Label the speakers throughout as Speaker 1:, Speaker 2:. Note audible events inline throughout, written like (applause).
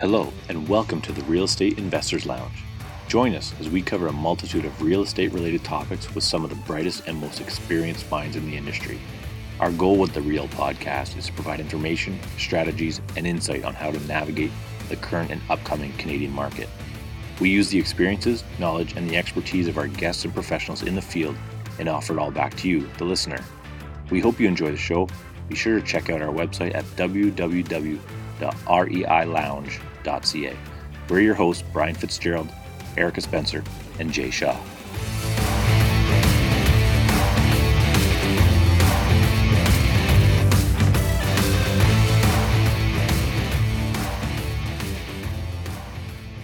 Speaker 1: Hello, and welcome to the Real Estate Investors Lounge. Join us as we cover a multitude of real estate related topics with some of the brightest and most experienced minds in the industry. Our goal with the Real podcast is to provide information, strategies, and insight on how to navigate the current and upcoming Canadian market. We use the experiences, knowledge, and the expertise of our guests and professionals in the field and offer it all back to you, the listener. We hope you enjoy the show. Be sure to check out our website at www.reilounge.ca. We're your hosts, Brian Fitzgerald, Erika Spencer, and Jay Shaw.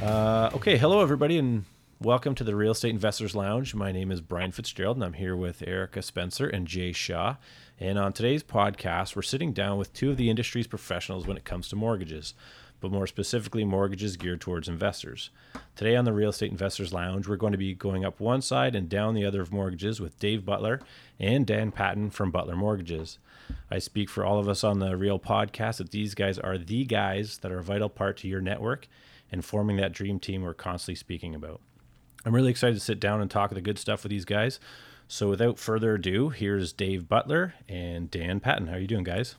Speaker 1: Uh, okay, hello everybody, and welcome to the Real Estate Investors Lounge. My name is Brian Fitzgerald, and I'm here with Erika Spencer and Jay Shaw. And on today's podcast, we're sitting down with two of the industry's professionals when it comes to mortgages, but more specifically, mortgages geared towards investors. Today on the Real Estate Investors Lounge, we're going to be going up one side and down the other of mortgages with Dave Butler and Dan Patton from Butler Mortgages. I speak for all of us on the Real podcast that these guys are the guys that are a vital part to your network and forming that dream team we're constantly speaking about. I'm really excited to sit down and talk the good stuff with these guys. So without further ado, here's Dave Butler and Dan Patton. How are you doing, guys?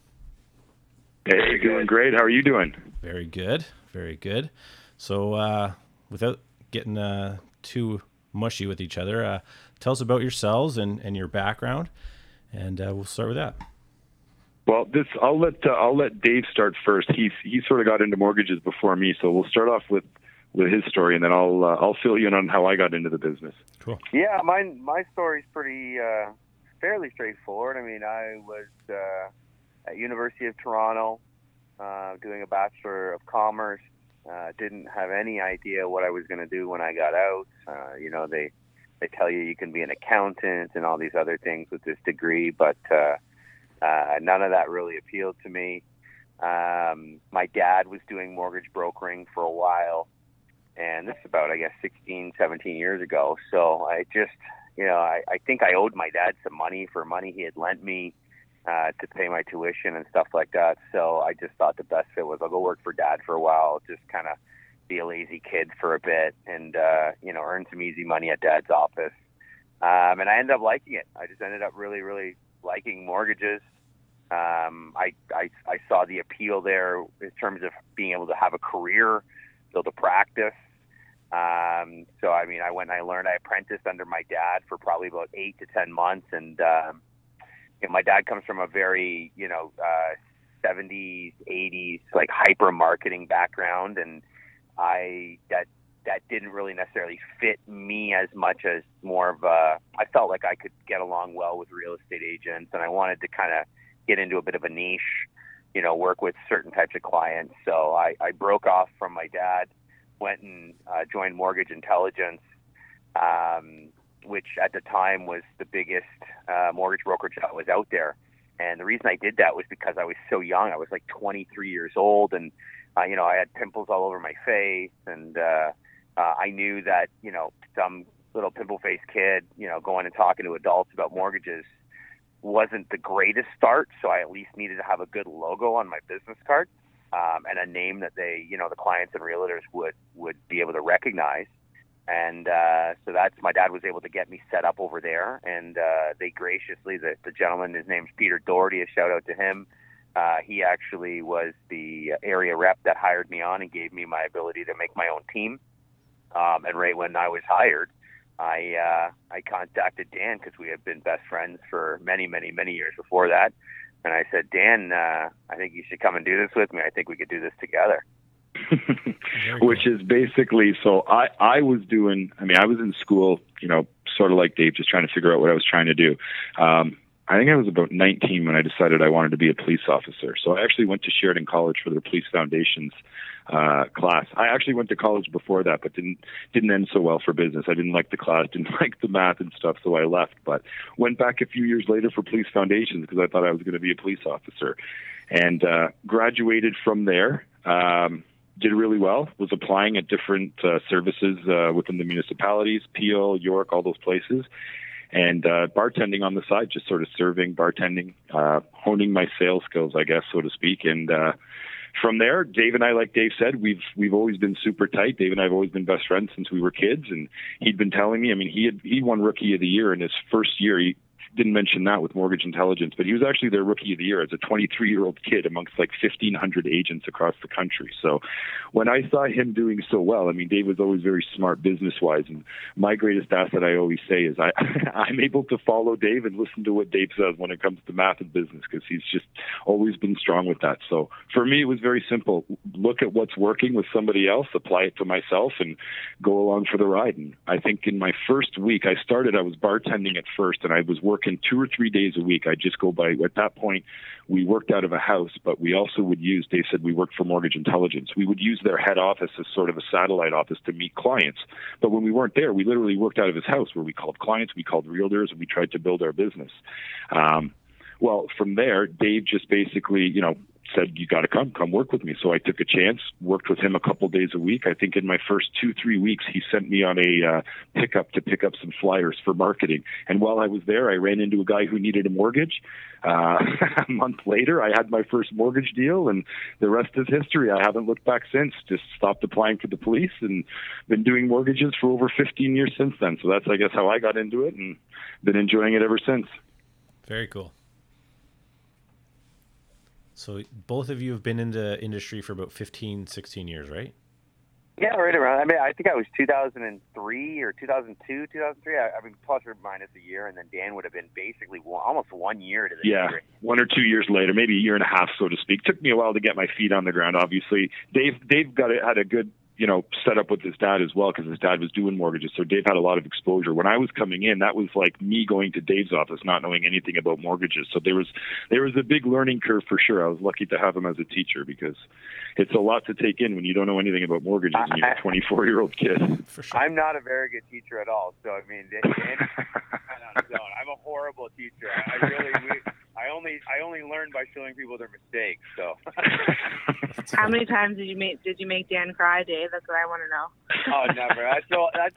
Speaker 2: Hey, you doing great. How are you doing?
Speaker 1: Very good. Very good. So uh, without getting uh, too mushy with each other, uh, tell us about yourselves and, and your background, and uh, we'll start with that.
Speaker 2: Well, this I'll let uh, I'll let Dave start first. He's he sort of got into mortgages before me, so we'll start off with with his story, and then I'll uh, I'll fill you in on how I got into the business.
Speaker 1: Cool.
Speaker 3: Yeah, my my story's pretty uh, fairly straightforward. I mean, I was uh, at University of Toronto uh, doing a Bachelor of Commerce. Uh, didn't have any idea what I was going to do when I got out. Uh, you know, they they tell you you can be an accountant and all these other things with this degree, but uh, uh, none of that really appealed to me. Um, my dad was doing mortgage brokering for a while and this is about I guess 16, 17 years ago. So I just, you know, I, I think I owed my dad some money for money he had lent me uh, to pay my tuition and stuff like that. So I just thought the best fit was I'll go work for dad for a while, just kind of be a lazy kid for a bit, and uh, you know, earn some easy money at dad's office. Um, and I ended up liking it. I just ended up really, really liking mortgages. Um, I, I I saw the appeal there in terms of being able to have a career, build a practice, um, so I mean, I went and I learned. I apprenticed under my dad for probably about eight to ten months, and um, you know, my dad comes from a very you know uh, 70s, 80s like hyper marketing background, and I that that didn't really necessarily fit me as much as more of a. I felt like I could get along well with real estate agents, and I wanted to kind of get into a bit of a niche, you know, work with certain types of clients. So I, I broke off from my dad went and uh, joined Mortgage Intelligence, um, which at the time was the biggest uh, mortgage brokerage that was out there. And the reason I did that was because I was so young. I was like 23 years old, and uh, you know I had pimples all over my face, and uh, uh, I knew that you know some little pimple-faced kid, you know, going and talking to adults about mortgages wasn't the greatest start. So I at least needed to have a good logo on my business card um, and a name that they, you know, the clients and realtors would would be able to recognize. And uh, so that's my dad was able to get me set up over there, and uh, they graciously, the, the gentleman, his name's Peter Doherty. A shout out to him. Uh, he actually was the area rep that hired me on and gave me my ability to make my own team. Um, and right when I was hired, I uh, I contacted Dan because we had been best friends for many, many, many years before that and I said, Dan, uh, I think you should come and do this with me. I think we could do this together. (laughs)
Speaker 2: Which is basically so I I was doing I mean I was in school you know sort of like Dave just trying to figure out what I was trying to do um I think I was about 19 when I decided I wanted to be a police officer. So I actually went to Sheridan College for their police foundations uh, class. I actually went to college before that, but didn't didn't end so well for business. I didn't like the class, (laughs) didn't like the math and stuff, so I left. But went back a few years later for police foundations because I thought I was going to be a police officer, and uh, graduated from there. Um, did really well. Was applying at different uh, services uh, within the municipalities, Peel, York, all those places and uh, bartending on the side, just sort of serving, bartending, uh, honing my sales skills, I guess, so to speak. And uh, from there, Dave and I, like Dave said, we've we've always been super tight. Dave and I have always been best friends since we were kids, and he'd been telling me. I mean, he had he won Rookie of the Year in his first year. He didn't mention that with Mortgage Intelligence, but he was actually their rookie of the year as a 23 year old kid amongst like 1,500 agents across the country. So when I saw him doing so well, I mean, Dave was always very smart business wise. And my greatest asset, I always say, is I, (laughs) I'm able to follow Dave and listen to what Dave says when it comes to math and business because he's just always been strong with that. So for me, it was very simple look at what's working with somebody else, apply it to myself, and go along for the ride. And I think in my first week, I started, I was bartending at first, and I was working working two or three days a week. I just go by. At that point, we worked out of a house, but we also would use. Dave said we worked for Mortgage Intelligence. We would use their head office as sort of a satellite office to meet clients. But when we weren't there, we literally worked out of his house, where we called clients, we called realtors, and we tried to build our business. Um, well, from there, Dave just basically, you know, said, "You got to come, come work with me." So I took a chance, worked with him a couple days a week. I think in my first two, three weeks, he sent me on a uh, pickup to pick up some flyers for marketing. And while I was there, I ran into a guy who needed a mortgage. Uh, (laughs) a month later, I had my first mortgage deal, and the rest is history. I haven't looked back since. Just stopped applying for the police and been doing mortgages for over 15 years since then. So that's, I guess, how I got into it, and been enjoying it ever since.
Speaker 1: Very cool. So both of you have been in the industry for about 15, 16 years, right?
Speaker 3: Yeah, right around. I mean, I think I was 2003 or 2002, 2003. I, I mean, plus or minus a year, and then Dan would have been basically one, almost one year to the
Speaker 2: yeah,
Speaker 3: degree.
Speaker 2: one or two years later, maybe a year and a half, so to speak. Took me a while to get my feet on the ground. Obviously, Dave Dave got a, had a good you know, set up with his dad as well because his dad was doing mortgages. So Dave had a lot of exposure. When I was coming in, that was like me going to Dave's office, not knowing anything about mortgages. So there was there was a big learning curve for sure. I was lucky to have him as a teacher because it's a lot to take in when you don't know anything about mortgages and you're a (laughs) 24 year old kid.
Speaker 3: For sure. I'm not a very good teacher at all. So I mean, (laughs) Dan, I'm a horrible teacher. I really. We, I only I only learn by showing people their mistakes. So.
Speaker 4: How many times did you make did you make Dan cry, Dave? That's what I want to know.
Speaker 3: oh, (laughs) never. That's the that's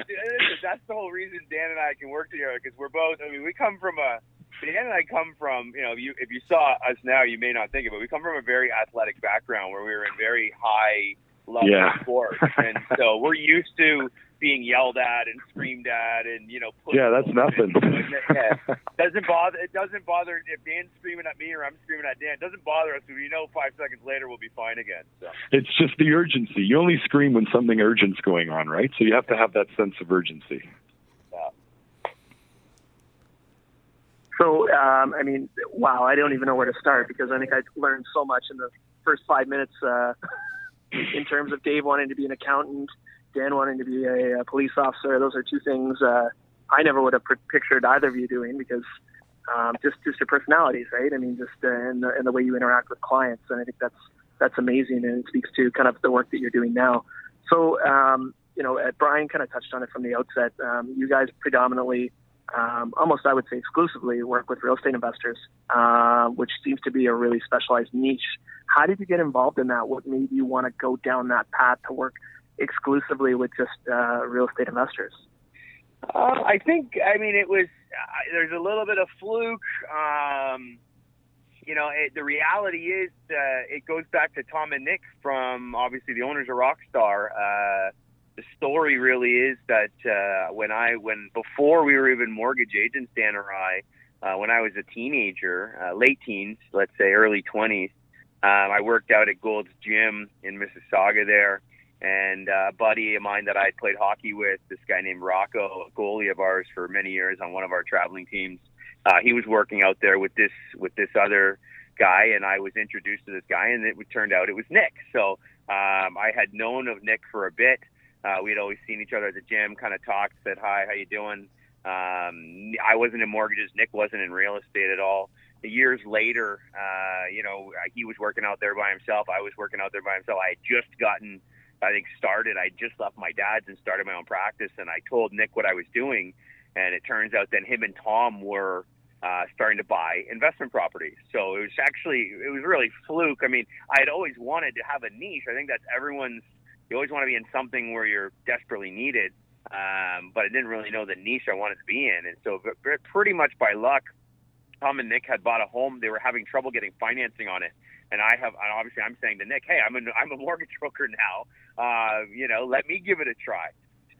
Speaker 3: that's the whole reason Dan and I can work together because we're both. I mean, we come from a. Dan and I come from, you know, if you if you saw us now, you may not think it, but we come from a very athletic background where we were in very high level yeah. sports, and so we're used to being yelled at and screamed at and you know
Speaker 2: yeah that's nothing.
Speaker 3: yeah. (laughs) doesn't bother it doesn't bother if dan's screaming at me or i'm screaming at dan it doesn't bother us. We know five seconds later we'll be fine again so.
Speaker 2: it's just the urgency. You only scream when something urgent's going on right? So you have to have that sense of urgency. Yeah.
Speaker 5: so um, i mean wow i don't even know where to start because i think i learned so much in the first five minutes uh, in terms of dave wanting to be an accountant Dan wanting to be a, a police officer. Those are two things uh, I never would have pictured either of you doing because um, just just your personalities, right? I mean, just uh, in, the, in the way you interact with clients, and I think that's that's amazing, and it speaks to kind of the work that you're doing now. So, um, you know, uh, Brian kind of touched on it from the outset. Um, you guys predominantly, um, almost I would say exclusively, work with real estate investors, uh, which seems to be a really specialized niche. How did you get involved in that? What made you want to go down that path to work exclusively with just uh, real estate investors?
Speaker 3: Uh, I think, I mean, it was, uh, there's a little bit of fluke. Um, you know, it, the reality is uh, it goes back to Tom and Nick from obviously the owners of Rockstar. Uh, the story really is that uh, when I, when before we were even mortgage agents, Dan or I, when I was a teenager, late teens, let's say early 20s, um, I worked out at Gold's Gym in Mississauga there and a buddy of mine that I played hockey with, this guy named Rocco, a goalie of ours for many years on one of our traveling teams. Uh, he was working out there with this with this other guy, and I was introduced to this guy, and it turned out it was Nick. So um, I had known of Nick for a bit. Uh, we had always seen each other at the gym, kind of talked, said hi, how you doing? Um, I wasn't in mortgages. Nick wasn't in real estate at all. Years later, uh, you know, he was working out there by himself. I was working out there by himself. I had just gotten I think started. I just left my dad's and started my own practice, and I told Nick what I was doing, and it turns out that him and Tom were uh, starting to buy investment properties. So it was actually it was really fluke. I mean, I had always wanted to have a niche. I think that's everyone's. You always want to be in something where you're desperately needed, um, but I didn't really know the niche I wanted to be in, and so pretty much by luck, Tom and Nick had bought a home. They were having trouble getting financing on it, and I have and obviously I'm saying to Nick, hey, I'm a I'm a mortgage broker (laughs) now. Uh, you know, let me give it a try.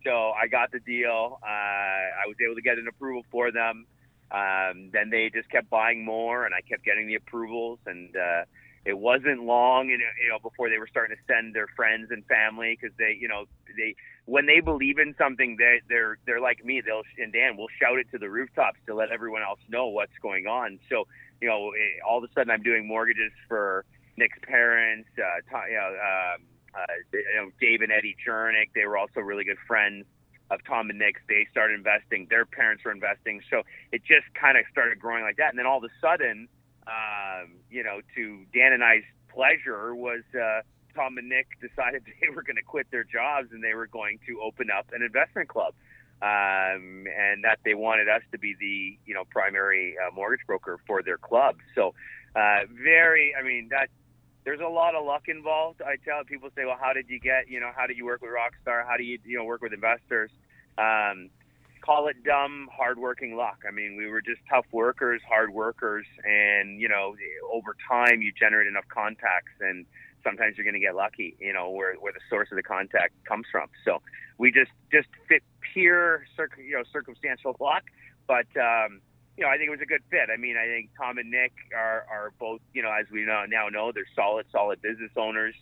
Speaker 3: So I got the deal. Uh, I was able to get an approval for them. Um, then they just kept buying more, and I kept getting the approvals. And uh, it wasn't long, know, you know, before they were starting to send their friends and family because they, you know, they when they believe in something, they they're they're like me. They'll and Dan will shout it to the rooftops to let everyone else know what's going on. So you know, all of a sudden I'm doing mortgages for Nick's parents, uh, you know, um, uh, you know, Dave and Eddie Jernick. They were also really good friends of Tom and Nick's. They started investing. Their parents were investing. So it just kind of started growing like that. And then all of a sudden, um, you know, to Dan and I's pleasure was uh, Tom and Nick (laughs) decided (laughs) they were going to quit their jobs and they were going to open up an investment club. Um, and that they wanted us to be the, you know, primary uh, mortgage broker for their club. So, uh, very, I mean, that there's a lot of luck involved. I tell people say, well, how did you get, you know, how did you work with Rockstar? How do you, you know, work with investors? Um, call it dumb, hardworking luck. I mean, we were just tough workers, hard workers, and you know, over time you generate enough contacts, and sometimes you're going to get lucky. You know, where where the source of the contact comes from. So we just just fit pure, you know, circumstantial (laughs) luck, but um, you know, I think it was a good fit. I mean, I think Tom and Nick are, are both, you know, as we know, now know, they're solid, solid business owners.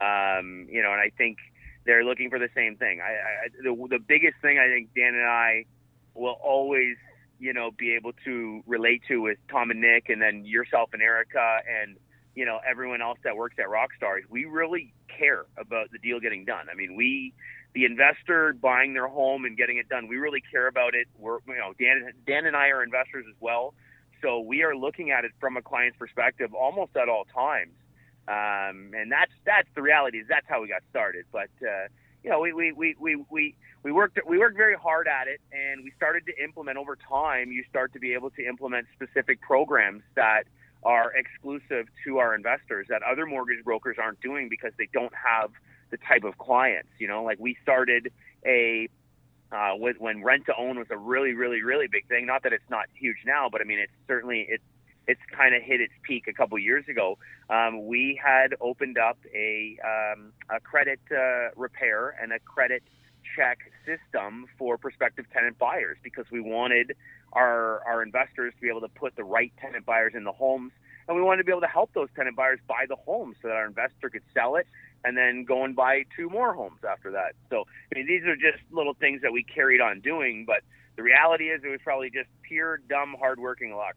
Speaker 3: Um, you know, and I think they're looking for the same thing. I, I the, the biggest thing I think Dan and I will always, you know, be able to relate to with Tom and Nick, and then yourself and Erika, and you know everyone else that works at Rockstar. We really care about the deal getting done. I mean, we the investor buying their home and getting it done. We really care about it. We're, you know, Dan, Dan and I are investors as well. So we are looking at it from a client's perspective almost at all times. Um, and that's, that's the reality is that's how we got started. But, uh, you know, we, we, we, we, we, we worked, we worked very hard at it and we started to implement over time. You start to be able to implement specific programs that are exclusive to our investors that other mortgage brokers aren't doing because they don't have – the type of clients. You know, like we started a uh, with, when rent to own was a really, really, really big thing. Not that it's not huge now, but I mean, it's certainly it's it's kind of hit its peak a couple years ago. Um, we had opened up a um, a credit uh, repair and a credit check system for prospective tenant buyers because we wanted our our investors to be able to put the right tenant buyers in the homes and we wanted to be able to help those tenant buyers buy the home so that our investor could sell it and then go and buy two more homes after that. So, I mean, these are just little things that we carried on doing, but the reality is it was probably just pure, dumb, hardworking luck.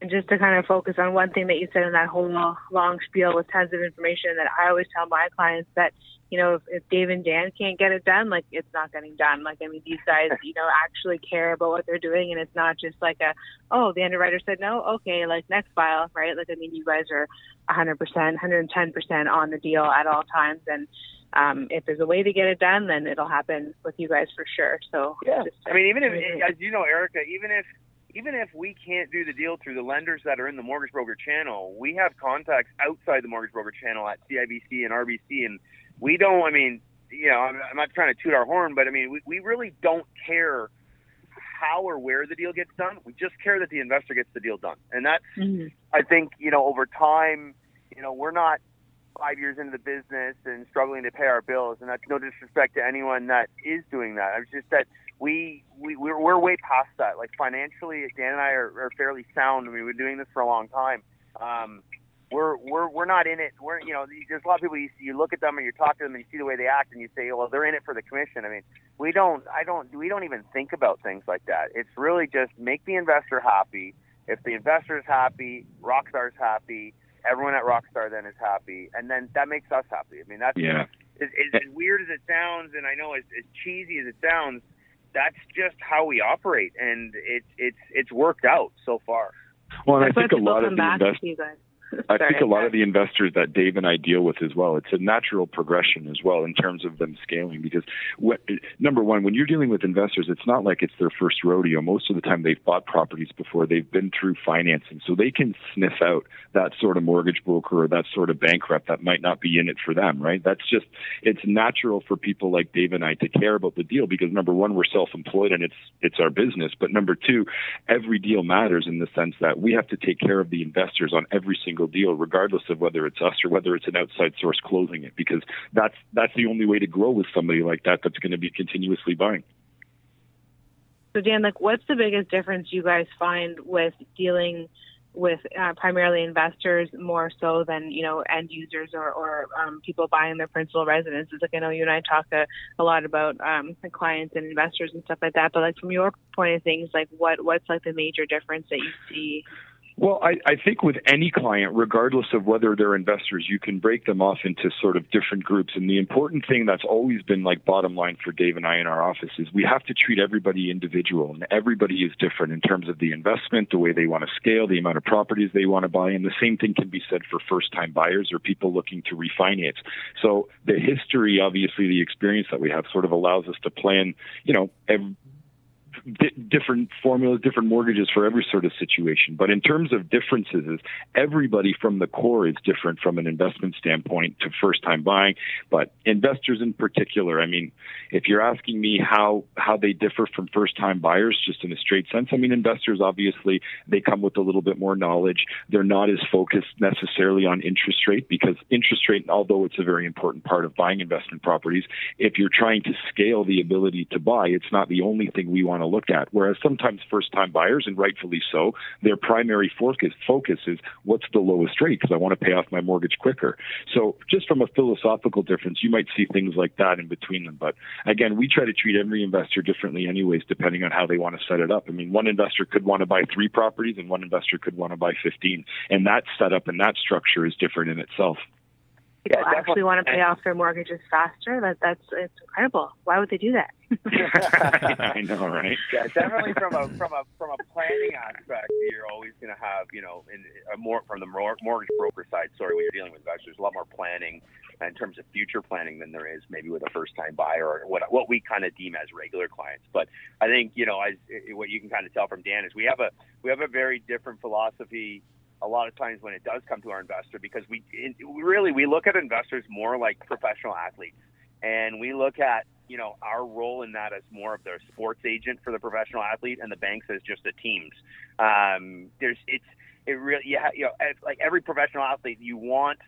Speaker 4: And just to kind of focus on one thing that you said in that whole long spiel with tons of information that I always tell my clients that you know, if, if Dave and Dan can't get it done, like it's not getting done. Like, I mean, these guys, (laughs) you know, actually care about what they're doing, and it's not just like a, oh, the underwriter said no, okay, like next file, right? Like, I mean, you guys are 100%, 110% on the deal at all times, and um, if there's a way to get it done, then it'll happen with you guys for sure. So
Speaker 3: yeah, just, I mean, even if, as you know, Erika, even if even if we can't do the deal through the lenders that are in the mortgage broker channel, we have contacts outside the mortgage broker channel at CIBC and RBC and we don't. I mean, you know, I'm, I'm not trying to toot our horn, but I mean, we, we really don't care how or where the deal gets done. We just care that the investor gets the deal done, and that's mm-hmm. I think you know over time, you know, we're not five years into the business and struggling to pay our bills, and that's no disrespect to anyone that is doing that. It's just that we we we're, we're way past that. Like financially, Dan and I are, are fairly sound. I mean, we've been doing this for a long time. Um, we're we're we're not in it. We're you know there's a lot of people you see, you look at them and you talk to them and you see the way they act and you say well they're in it for the commission. I mean we don't I don't we don't even think about things like that. It's really just make the investor happy. If the investor is happy, Rockstar's happy. Everyone at Rockstar then is happy, and then that makes us happy. I mean that's
Speaker 2: yeah.
Speaker 3: As, as, as weird as it sounds, and I know as, as cheesy as it sounds, that's just how we operate, and it's it's it's worked out so far.
Speaker 2: Well, and I think a lot of the investors (laughs) I think a lot of the investors that Dave and I deal with as well, it's a natural progression as well in terms of them scaling. Because what, number one, when you're dealing with investors, it's not like it's their first rodeo. Most of the time, they've bought properties before, they've been through financing, so they can sniff out that sort of mortgage broker or that sort of bankrupt that might not be in it for them. Right? That's just it's natural for people like Dave and I to care about the deal because number one, we're self-employed and it's it's our business, but number two, every deal matters in the sense that we have to take care of the investors on every single deal, regardless of whether it's us or whether it's an outside source closing it, because that's that's the only way to grow with somebody like that that's going to be continuously buying.
Speaker 4: So Dan, like, what's the biggest difference you guys find with dealing with uh, primarily investors more so than you know end users or, or um, people buying their principal residences. Like I know you and I talk a, a lot about um, clients and investors and stuff like that. But like from your point of things, like what what's like the major difference that you see
Speaker 2: well, I, I think with any client, regardless of whether they're investors, you can break them off into sort of different groups. And the important thing that's always been like bottom line for Dave and I in our office is we have to treat everybody individual, and everybody is different in terms of the investment, the way they want to scale, the amount of properties they want to buy. And the same thing can be said for first time buyers or people looking to refinance. So the history, obviously, the experience that we have sort of allows us to plan, you know, every, different formulas, different mortgages for every sort of situation. But in terms of differences, everybody from the core is different from an investment standpoint to first time buying. But investors in particular, I mean, if you're asking me how how they differ from first time buyers, just in a straight sense, I mean, investors obviously they come with a little bit more knowledge. They're not as focused necessarily on interest rate because interest rate, although it's a very important part of buying investment properties, if you're trying to scale the ability to buy, it's not the only thing we want to look at. Whereas sometimes first time buyers, and rightfully so, their primary focus, focus is what's the lowest rate because I want to pay off my mortgage quicker. So just from a philosophical difference, you might see things like that in between them. But again, we try to treat every investor differently anyways, depending on how they want to set it up. I mean, one investor could want to buy three properties and one investor could want to buy 15. And that setup and that structure is different in itself
Speaker 4: people yeah, actually want to pay off their mortgages faster. That that's it's incredible. Why would they do that? (laughs) (laughs)
Speaker 2: I know, right?
Speaker 3: Yeah, definitely from a from a from a planning aspect, you're always going to have you know in a more from the mortgage broker side. Sorry, when you're dealing with investors, there's a lot more planning in terms of future planning than there is maybe with a first time buyer or what what we kind of deem as regular clients. But I think you know as what you can kind of tell from Dan is we have a we have a very different philosophy a lot of times when it does come to our investor because we it, really we look at investors more like professional athletes. And we look at you know our role in that as more of the sports agent for the professional athlete and the banks as just the teams. Um, there's it's it really yeah you know like every professional athlete you want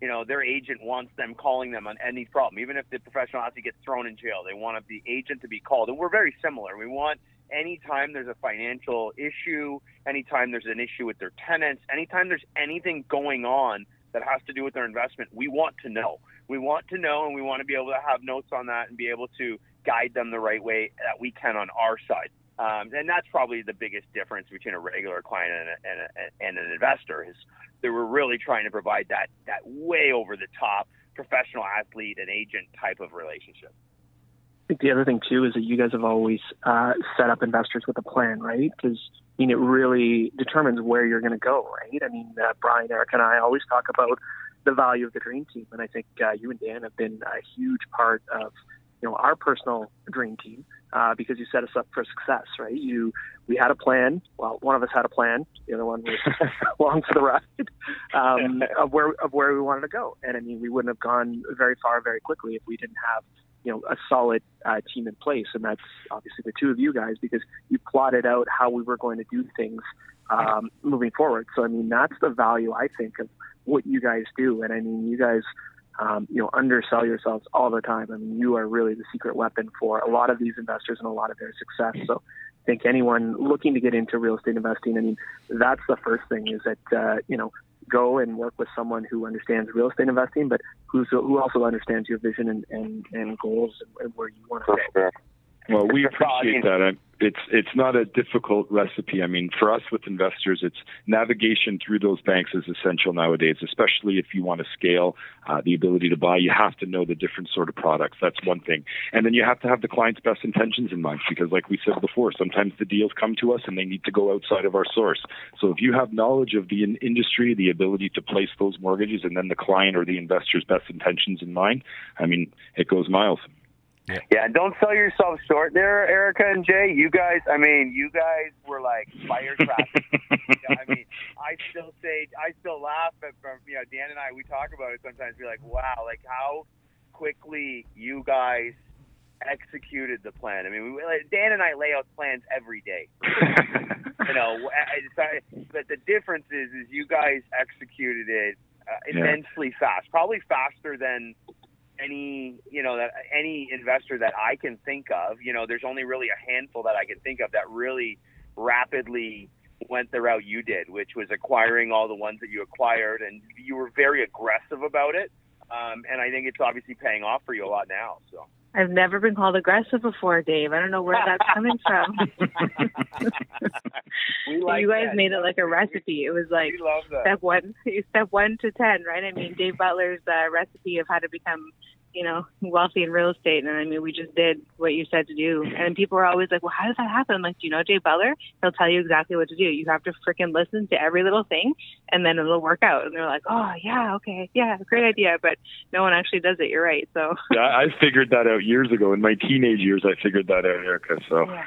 Speaker 3: you know their agent wants them calling them on any problem. Even if the professional athlete gets thrown in jail they want the agent to be called. And we're very similar. We want anytime there's a financial issue, anytime there's an issue with their tenants, anytime there's anything going on that has to do with their investment, we want to know. We want to know and we want to be able to have notes on that and be able to guide them the right way that we can on our side. Um, and that's probably the biggest difference between a regular client and, a, and, a, and an investor is that we're really trying to provide that, that way over the top professional athlete and agent type of relationship.
Speaker 5: Think the other thing too is that you guys have always uh, set up investors with a plan, right? Because I mean, it really determines where you're going to go, right? I mean, uh, Brian, Eric, and I always talk about the value of the dream team, and I think uh, you and Dan have been a huge part of you know our personal dream team uh, because you set us up for success, right? You we had a plan. Well, one of us had a plan. The other one was (laughs) along for the ride um, (laughs) of where of where we wanted to go. And I mean, we wouldn't have gone very far very quickly if we didn't have you know a solid uh, team in place, and that's obviously the two of you guys because you plotted out how we were going to do things um, moving forward. So I mean that's the value I think of what you guys do, and I mean you guys. Um, you know, undersell yourselves all the time. I mean, you are really the secret weapon for a lot of these investors and a lot of their success. So, I think anyone looking to get into real estate investing, I mean, that's the first thing is that, uh, you know, go and work with someone who understands real estate investing, but who's, who also understands your vision and, and, and goals and where you want to go.
Speaker 2: Well, we appreciate that. It's it's not a difficult recipe. I mean, for us with investors, it's navigation through those banks is essential nowadays, especially if you want to scale uh, the ability to buy. You have to know the different sort of products. That's one thing, and then you have to have the client's best intentions in mind because, like we said before, sometimes the deals come to us and they need to go outside of our source. So if you have knowledge of the in- industry, the ability to place those mortgages, and then the client or the investor's best intentions in mind, I mean, it goes miles.
Speaker 3: Yeah. yeah, don't sell yourself short there, Erika and Jay. You guys, I mean, you guys were like firecrackers. (laughs) I mean, I still say, I still laugh at from you know Dan and I. We talk about it sometimes. We're like, wow, like how quickly you guys executed the plan. I mean, we, Dan and I lay out plans every day. (laughs) you know, but the difference is, is you guys executed it uh, immensely yeah. fast, probably faster than any you know that any investor that I can think of. You know, there's only really a handful that I can think of that really rapidly went the route you did, which was acquiring all the ones that you acquired, and you were very aggressive about it. Um, and I think it's obviously paying off for you a lot now. So.
Speaker 4: I've never been called aggressive before, Dave. I don't know where that's coming from. (laughs) (laughs) like you guys that. made it like a recipe. It was like step one, (laughs) step one to ten, right? I mean, Dave Butler's uh, recipe of how to become you know, wealthy in real estate. And I mean, we just did what you said to do. And people are always like, well, how does that happen? I'm like, do you know Jay Butler? He'll tell you exactly what to do. You have to freaking listen to every little thing and then it'll work out. And they're like, oh, yeah, okay, yeah, great idea. But no one actually does it. You're right. So
Speaker 2: yeah, I figured that out years ago. In my teenage years, I figured that out, Erika. So
Speaker 4: yeah.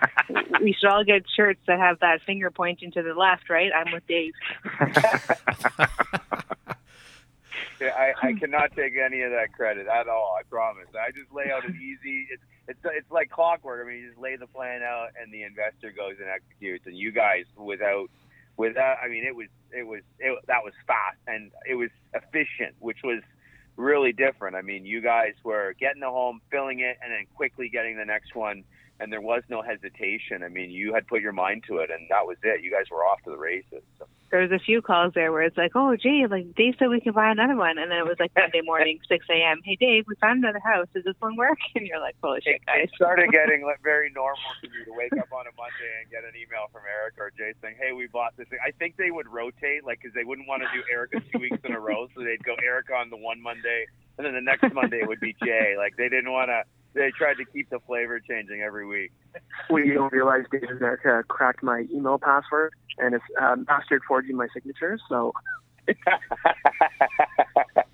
Speaker 4: we should all get shirts that have that finger pointing to the left, right? I'm with Dave. (laughs)
Speaker 3: I, I hmm. cannot take any of that credit at all. I promise. I just lay out an (laughs) easy. It's it's it's like clockwork. I mean, you just lay the plan out, and the investor goes and executes. And you guys, without without, I mean, it was it was it, that was fast and it was efficient, which was really different. I mean, you guys were getting the home, filling it, and then quickly getting the next one and there was no hesitation. I mean, you had put your mind to it, and that was it. You guys were off to the races. So.
Speaker 4: There was a few calls there where it's like, "Oh, gee, like Dave said we can buy another one," and then it was like Monday morning, 6 a.m. Hey, Dave, we found another house. Does this one work? And (laughs) you're like, "Holy shit, guys!"
Speaker 3: It started getting very normal for me to wake up on a Monday and get an email from Eric or Jay saying, "Hey, we bought this thing." I think they would rotate, like, because they wouldn't want to do Erika two weeks in a row, so they'd go Erika on the one Monday, and then the next Monday would be Jay. Like, they didn't want to they tried to keep the flavor changing every week.
Speaker 5: We don't realize David uh, cracked my email password and it's uh, mastered forging my signature. So (laughs) they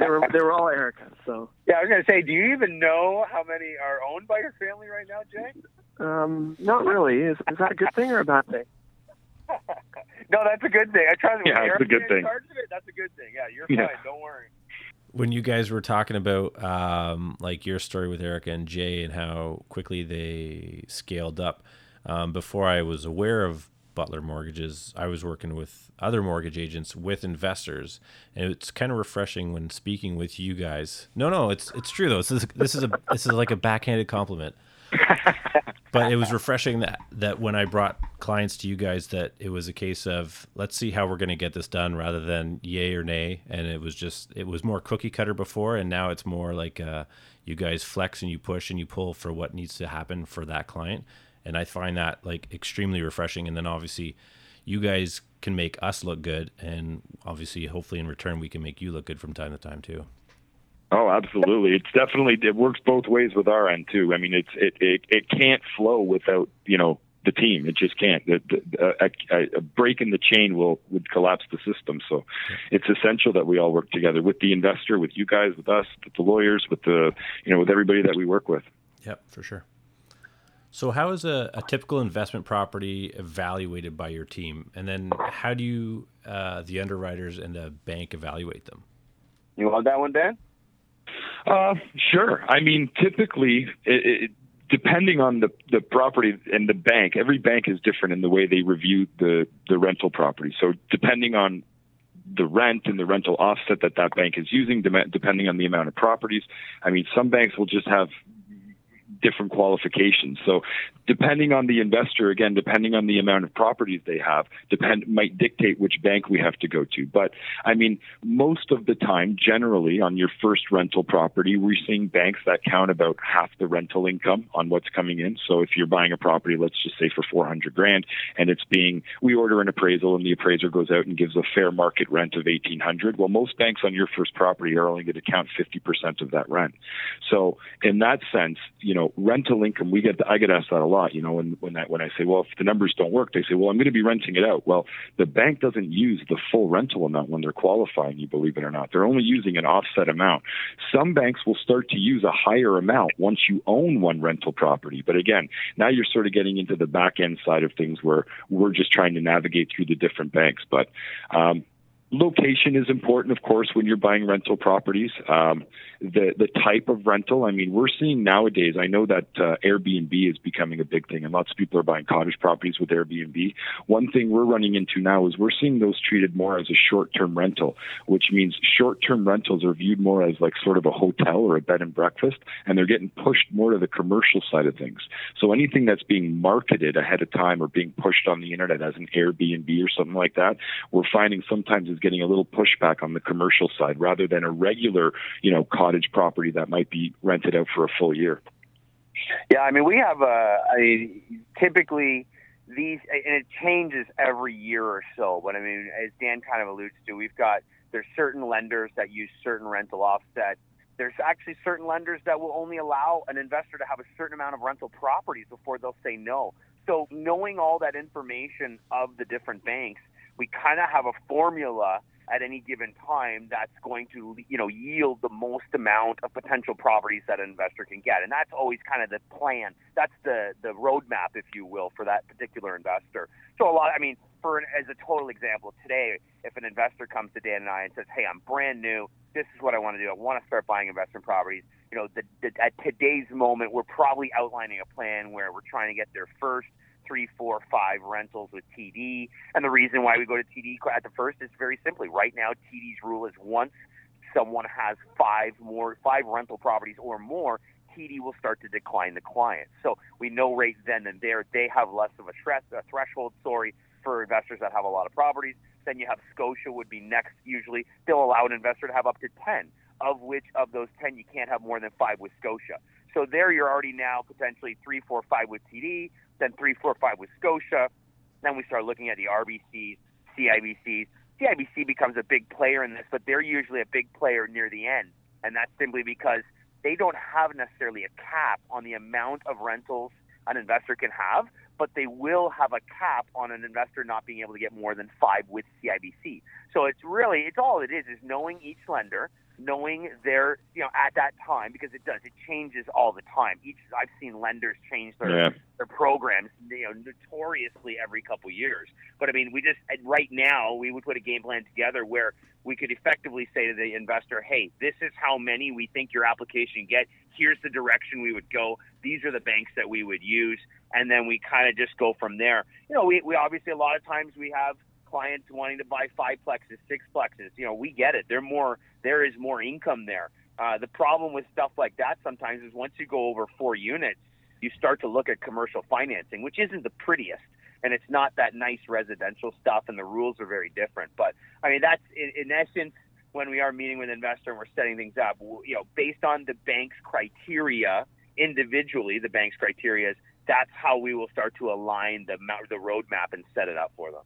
Speaker 5: were they were all Erika. So
Speaker 3: yeah, I was gonna say, do you even know how many are owned by your family right now, Jay?
Speaker 5: Um, not really. Is is that a good thing or a bad thing? (laughs)
Speaker 3: no, that's a good thing. I try to.
Speaker 2: Yeah, it's a good thing.
Speaker 3: It, that's a good thing. Yeah, you're yeah. fine. Don't worry
Speaker 1: when you guys were talking about um, like your story with Erika and Jay and how quickly they scaled up, um, before I was aware of Butler Mortgages, I was working with other mortgage agents with investors, and it's kind of refreshing when speaking with you guys. No, no, it's it's true though. This is this is a this is like a backhanded compliment. But it was refreshing that that when I brought clients to you guys that it was a case of let's see how we're going to get this done rather than yay or nay. And it was just it was more cookie cutter before and now it's more like uh, you guys flex and you push and you pull for what needs to happen for that client. And I find that like extremely refreshing. And then obviously you guys can make us look good. And obviously hopefully in return we can make you look good from time to time too.
Speaker 2: Oh, absolutely. It's definitely it works both ways with our end too. I mean, it's it it, it can't flow without you know the team. It just can't. The, the, a, a, break in the chain will would collapse the system. So it's essential that we all work together with the investor, with you guys, with us, with the lawyers, with the you know with everybody that we work with.
Speaker 1: Yep, for sure. So how is a, a typical investment property evaluated by your team, and then how do you uh, the underwriters and the bank evaluate them?
Speaker 3: You want that one, Dan?
Speaker 2: Uh, sure. I mean, typically, it, it, depending on the, the property and the bank, every bank is different in the way they review the, the rental property. So depending on the rent and the rental offset that that bank is using, depending on the amount of properties, I mean, some banks will just have different qualifications. So depending on the investor, again, depending on the amount of properties they have, depend might dictate which bank we have to go to. But I mean, most of the time, generally, on your first rental property, we're seeing banks that count about half the rental income on what's coming in. So if you're buying a property, let's just say for 400 grand, and it's being, we order an appraisal, and the appraiser goes out and gives a fair market rent of 1800. Well, most banks on your first property are only going to count 50% of that rent. So in that sense, you know, rental income, we get, I get asked that a lot, you know, when, when that, when I say, well, if the numbers don't work, they say, well, I'm going to be renting it out. Well, the bank doesn't use the full rental amount when they're qualifying you, believe it or not. They're only using an offset amount. Some banks will start to use a higher amount once you own one rental property. But again, now you're sort of getting into the back end side of things where we're just trying to navigate through the different banks. But um, location is important, of course, when you're buying rental properties. Um, the the type of rental. I mean, we're seeing nowadays. I know that uh, Airbnb is becoming a big thing, and lots of people are buying cottage properties with Airbnb. One thing we're running into now is we're seeing those treated more as a short-term rental, which means short-term rentals are viewed more as like sort of a hotel or a bed and breakfast, and they're getting pushed more to the commercial side of things. So anything that's being marketed ahead of time or being pushed on the internet as an Airbnb or something like that, we're finding sometimes is getting a little pushback on the commercial side rather than a regular, you know, cottage property that might be rented out for a full year.
Speaker 3: Yeah, I mean, we have, uh, I typically these, and it changes every year or so, but I mean, as Dan kind of alludes to, we've got, there's certain lenders that use certain rental offset. There's actually certain lenders that will only allow an investor to have a certain amount of rental properties before they'll say no. So knowing all that information of the different banks, we kind of have a formula at any given time that's going to you know yield the most amount of potential properties that an investor can get. And that's always kind of the plan. That's the the roadmap if you will for that particular investor. So a lot i mean for an, as a total example today if an investor comes to dan and i and says hey i'm brand new. This is what i want to do. I want to start buying investment properties. You know the, the, at today's moment we're probably outlining a plan where we're trying to get their first three, four, five rentals with TD. And the reason why we go to TD at the first is very simply right now, TD's rule is once someone has five more, five rental properties or more, TD will start to decline the client. So we know right then and there they have less of a, stress, a threshold, sorry, for investors that have a lot of properties. Then you have Scotia would be next. Usually they'll allow an investor to have up to 10, of which of those 10 you can't have more than five with Scotia. So there you're already now potentially three, four, five with TD then three, four, five with Scotia. Then we start looking at the RBCs, CIBCs. CIBC becomes a big player in this, but they're usually a big player near the end. And that's simply because they don't have necessarily a cap on the amount of rentals an investor can have, but they will have a cap on an investor not being able to get more than five with CIBC. So it's really, it's all it is, is knowing each lender, knowing their, you know, at that time, because it does, it changes all the time. Each, I've seen lenders change their, yeah. their programs, you know, notoriously every couple years. But I mean, we just, right now, we would put a game plan together where we could effectively say to the investor, hey, this is how many we think your application get. Here's the direction we would go. These are the banks that we would use. And then we kind of just go from there. You know, we, we obviously, a lot of times we have, clients wanting to buy five plexes, six plexes. You know, we get it. There more there is more income there. Uh, the problem with stuff like that sometimes is once you go over four units, you start to look at commercial financing, which isn't the prettiest, and it's not that nice residential stuff, and the rules are very different. But I mean, that's in, in essence when we are meeting with an investor and we're setting things up. You know, based on the bank's criteria individually, the bank's criteria, is that's how we will start to align the the roadmap and set it up for them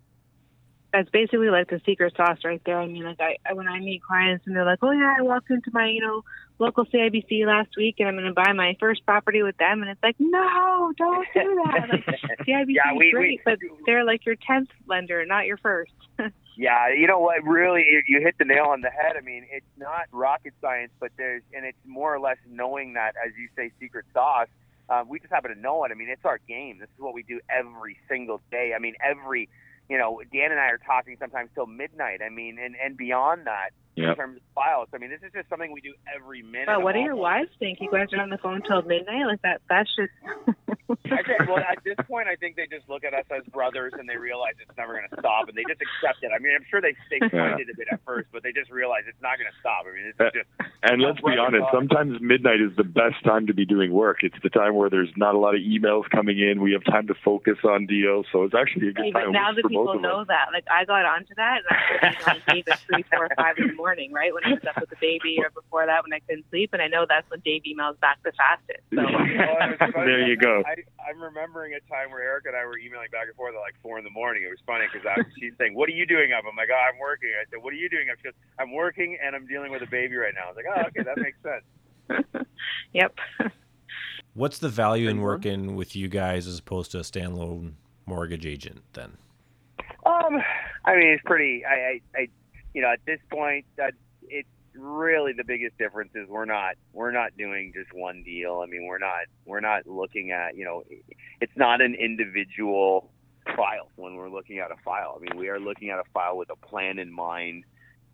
Speaker 4: that's basically like the secret sauce right there. I mean, like I when I meet clients and they're like, "Oh yeah, I walked into my you know local CIBC last week and I'm going to buy my first property with them," and it's like, "No, don't do that." Like, (laughs) CIBC yeah, we, is great, we, but they're like your tenth lender, not your first. (laughs)
Speaker 3: yeah, you know what? Really, you hit the nail on the head. I mean, it's not rocket science, but there's and it's more or less knowing that, as you say, secret sauce. Uh, we just happen to know it. I mean, it's our game. This is what we do every single day. I mean, every you know, Dan and I are talking sometimes till midnight. I mean, and and beyond that yep. in terms of files. I mean, this is just something we do every minute.
Speaker 4: But what do your wives think? You guys are on the phone till midnight like that? That's just.
Speaker 3: I well, at this (laughs) point, I think they just look at us as brothers and they realize it's never going to stop, and they just accept it. I mean, I'm sure they they find it a bit at first, but they just realize it's not going to stop. I mean, it's
Speaker 2: Uh,
Speaker 3: just.
Speaker 2: And let's be honest, sometimes midnight is the best time to be doing work. It's the time where there's not a lot of emails coming in. We have time to focus on deals, so it's actually a good
Speaker 4: Hey,
Speaker 2: time.
Speaker 4: but now
Speaker 2: for
Speaker 4: that people know
Speaker 2: us.
Speaker 4: that, like I got onto that, and I was on three, four, five in the morning, (laughs) right when I was up with the baby, or before that when I couldn't sleep, and I know that's when Dave emails back the fastest. So
Speaker 3: Well, it was (laughs) funny.
Speaker 2: there you go.
Speaker 3: I, I'm remembering a time where Eric and I were emailing back and forth at like four in the morning. It was funny because (laughs) she's saying, "What are you doing up?" I'm like, "Oh, I'm working." I said, "What are you doing up?" She goes, "I'm working and I'm dealing with a baby right now." I was like, "Oh, okay, that makes sense." (laughs)
Speaker 4: yep.
Speaker 1: What's the value in working with you guys as opposed to a standalone mortgage agent then?
Speaker 3: Um, I mean, it's pretty. I, I, I you know, at this point, that it's really the biggest difference is we're not we're not doing just one deal. I mean, we're not we're not looking at you know, it's not an individual file when we're looking at a file. I mean, we are looking at a file with a plan in mind.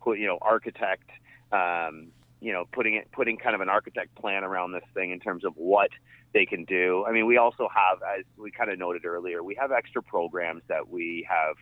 Speaker 3: Put you know, architect. Um, you know, putting it putting kind of an architect plan around this thing in terms of what they can do. I mean, we also have, as we kind of noted earlier, we have extra programs that we have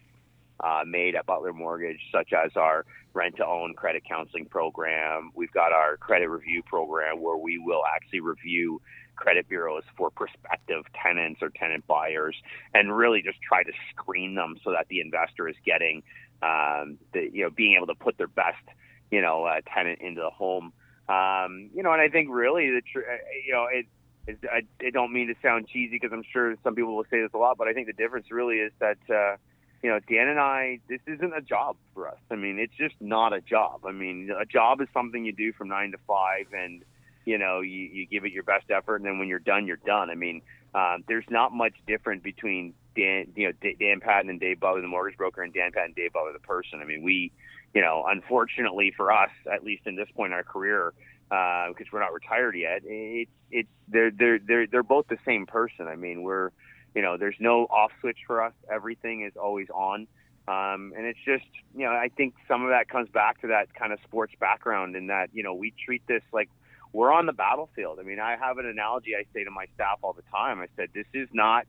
Speaker 3: uh, made at Butler Mortgage, such as our rent to own credit counseling program. We've got our credit review program where we will actually review credit bureaus for prospective tenants or tenant buyers and really just try to screen them so that the investor is getting um, the, you know, being able to put their best, you know, uh, tenant into the home. Um, you know, and I think really the, tr- uh, you know, it, I, I don't mean to sound cheesy because I'm sure some people will say this a lot, but I think the difference really is that, uh, you know, Dan and I, this isn't a job for us. I mean, it's just not a job. I mean, a job is something you do from nine to five, and you know, you, you give it your best effort, and then when you're done, you're done. I mean, um, there's not much different between Dan, you know, D- Dan Patton and Dave Butler, the mortgage broker, and Dan Patton and Dave Butler, the person. I mean, we, you know, unfortunately for us, at least in this point in our career, because we're not retired yet, it's it's they're they're they're they're both the same person. I mean, we're you know, there's no off switch for us. Everything is always on. Um, and it's just, you know, I think some of that comes back to that kind of sports background in that, you know, we treat this like we're on the battlefield. I mean, I have an analogy I say to my staff all the time. I said, this is not,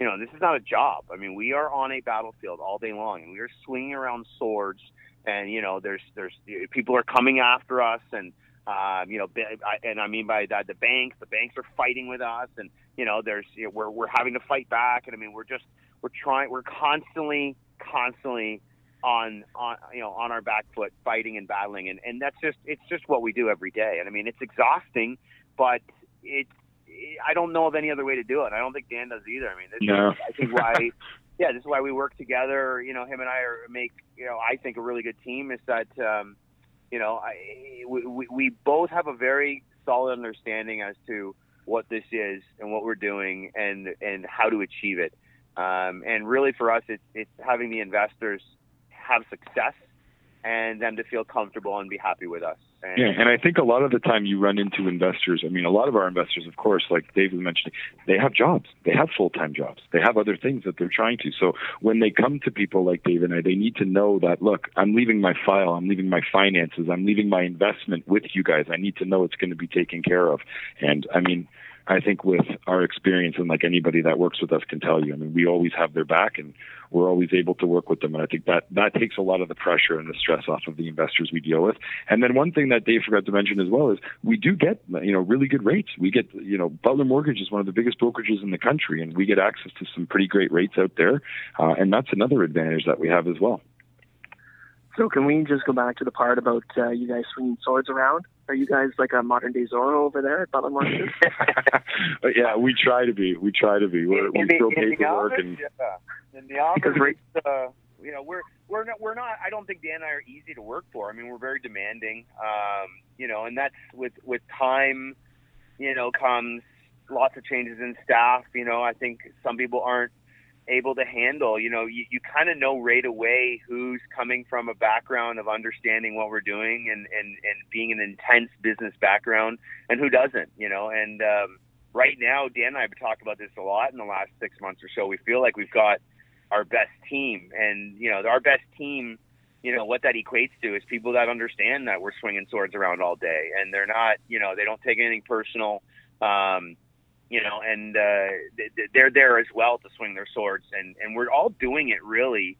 Speaker 3: you know, this is not a job. I mean, we are on a battlefield all day long and we are swinging around swords and, you know, there's, there's people are coming after us and, um, you know, and I mean by that the banks, the banks are fighting with us, and you know, there's you know, we're we're having to fight back, and I mean, we're just we're trying, we're constantly, constantly on on you know on our back foot, fighting and battling, and and that's just it's just what we do every day, and I mean, it's exhausting, but it's I don't know of any other way to do it. I don't think Dan does either. I mean, this
Speaker 2: No.
Speaker 3: is, I think why. (laughs) Yeah, this is why we work together. You know, him and I are make you know I think a really good team. Is that um, you know, I, we, we both have a very solid understanding as to what this is and what we're doing and and how to achieve it. Um, and really, for us, it's it's having the investors have success and them to feel comfortable and be happy with us. And,
Speaker 2: Yeah, and I think a lot of the time you run into investors. I mean, a lot of our investors, of course, like David mentioned, they have jobs, they have full time jobs, they have other things that they're trying to. So when they come to people like David and I, they need to know that look, I'm leaving my file, I'm leaving my finances, I'm leaving my investment with you guys. I need to know it's going to be taken care of. And I mean, I think with our experience and like anybody that works with us can tell you, I mean, we always have their back and we're always able to work with them. And I think that that takes a lot of the pressure and the stress off of the investors we deal with. And then one thing that Dave forgot to mention as well is we do get, you know, really good rates. We get, you know, Butler Mortgage is one of the biggest brokerages in the country and we get access to some pretty great rates out there. Uh, and that's another advantage that we have as well.
Speaker 5: So can we just go back to the part about uh, you guys swinging swords around? Are you guys like a modern day Zorro over there at Butler Mortgage? (laughs)
Speaker 2: yeah, we try to be. We try to be. We're, we
Speaker 3: in the,
Speaker 2: throw
Speaker 3: in the
Speaker 2: paperwork
Speaker 3: office,
Speaker 2: and
Speaker 3: yeah. in the office,
Speaker 5: Because right-
Speaker 3: uh, you know, we're we're not we're not. I don't think Dan and I are easy to work for. I mean, we're very demanding. Um, you know, and that's with with time. You know, comes lots of changes in staff. You know, I think some people aren't able to handle. You know, you, you kind of know right away who's coming from a background of understanding what we're doing and and and being an intense business background, and who doesn't. You know, and um, right now, Dan and I have talked about this a lot in the last six months or so. We feel like we've got our best team, and you know, our best team. You know what that equates to is people that understand that we're swinging swords around all day, and they're not. You know, they don't take anything personal. Um, you know, and uh, they're there as well to swing their swords, and and we're all doing it really,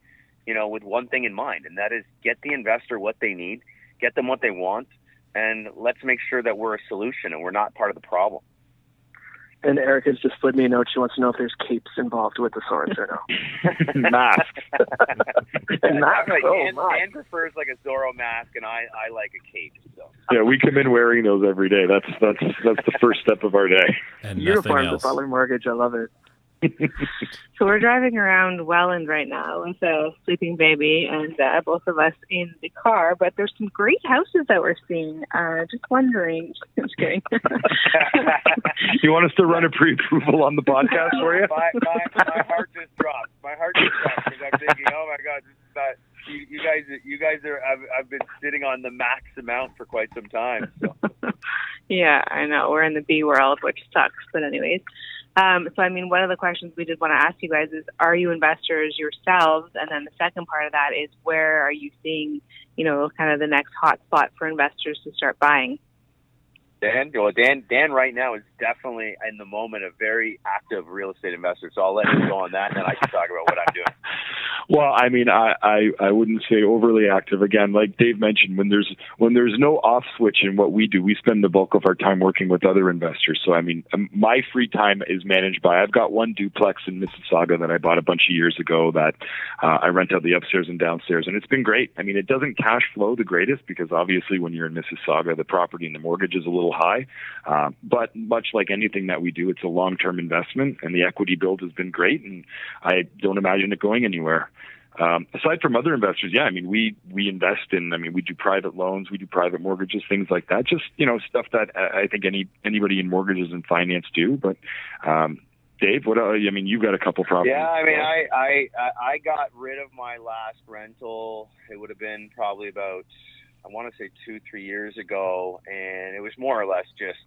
Speaker 3: you know, with one thing in mind, and that is get the investor what they need, get them what they want, and let's make sure that we're a solution and we're not part of the problem.
Speaker 5: And Erika's just slid me a note. She wants to know if there's capes involved with the swords or
Speaker 2: no. (laughs) (laughs) masks. (laughs)
Speaker 5: and masks.
Speaker 3: Like,
Speaker 5: oh,
Speaker 3: Dan,
Speaker 5: my.
Speaker 3: Dan prefers like a Zorro mask, and I, I like a cape. So.
Speaker 2: Yeah, we come in wearing those every day. That's that's that's the first step of our day.
Speaker 1: And
Speaker 5: Uniforms
Speaker 1: nothing
Speaker 5: at
Speaker 1: else.
Speaker 5: Butler Mortgage. I love it. (laughs)
Speaker 4: So we're driving around Welland right now with a sleeping baby and uh, both of us in the car. But there's some great houses that we're seeing. Uh, just wondering. (laughs) Just kidding. (laughs)
Speaker 2: you want us to run a pre-approval on the podcast for you?
Speaker 3: my, my, my heart just dropped. My heart just dropped because I'm thinking, oh my god, this is not. You, you guys, you guys are. I've, I've been sitting on the max amount for quite some time. So.
Speaker 4: yeah, I know we're in the B world, which sucks. But anyways, um, so I mean, one of the questions we did want to ask you guys is, are you investors yourselves? And then the second part of that is, where are you seeing, you know, kind of the next hot spot for investors to start buying?
Speaker 3: Dan, well, Dan, Dan, right now is definitely in the moment a very active real estate investor. So I'll let him go on that, and then I can talk about what I'm doing. (laughs)
Speaker 2: Well, I mean, I, I I wouldn't say overly active. Again, like Dave mentioned, when there's when there's no off switch in what we do, we spend the bulk of our time working with other investors. So, I mean, um, my free time is managed by. I've got one duplex in Mississauga that I bought a bunch of years ago that uh, I rent out the upstairs and downstairs, and it's been great. I mean, it doesn't cash flow the greatest because obviously when you're in Mississauga, the property and the mortgage is a little high. Uh, but much like anything that we do, it's a long-term investment, and the equity build has been great, and I don't imagine it going anywhere. Um, aside from other investors, yeah, I mean, we we invest in. I mean, we do private loans, we do private mortgages, things like that. Just you know, stuff that I think any anybody in mortgages and finance do. But um, Dave, what? Uh, I mean, you've got a couple properties.
Speaker 3: Yeah, I mean, I I I got rid of my last rental. It would have been probably about I want to say two three years ago, and it was more or less just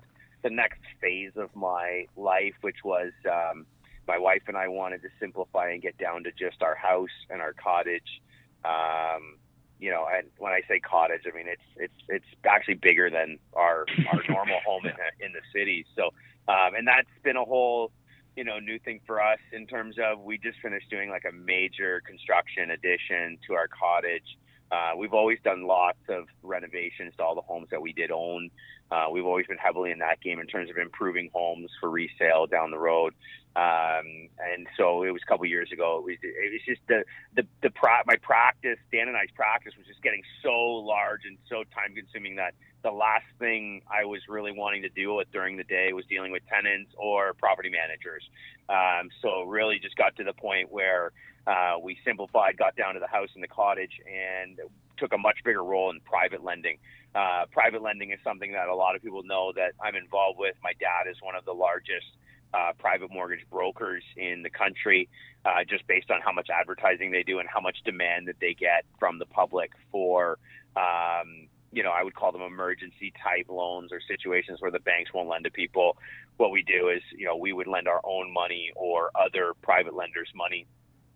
Speaker 3: the next phase of my life, which was. Um, my wife and I wanted to simplify and get down to just our house and our cottage. Um, you know, and when I say cottage, I mean it's it's it's actually bigger than our our (laughs) normal home in in the city. So, um, and that's been a whole you know new thing for us in terms of we just finished doing like a major construction addition to our cottage. Uh, we've always done lots of renovations to all the homes that we did own. Uh, we've always been heavily in that game in terms of improving homes for resale down the road. Um, and so it was a couple years ago. It was, it was just the the the pra- my practice, Dan and I's practice was just getting so large and so time consuming that the last thing I was really wanting to deal with during the day was dealing with tenants or property managers. Um, so really just got to the point where uh, we simplified, got down to the house and the cottage, and took a much bigger role in private lending. Uh, private lending is something that a lot of people know that I'm involved with. My dad is one of the largest uh, private mortgage brokers in the country, uh, just based on how much advertising they do and how much demand that they get from the public for, um, you know, I would call them emergency type loans or situations where the banks won't lend to people. What we do is, you know, we would lend our own money or other private lenders' money.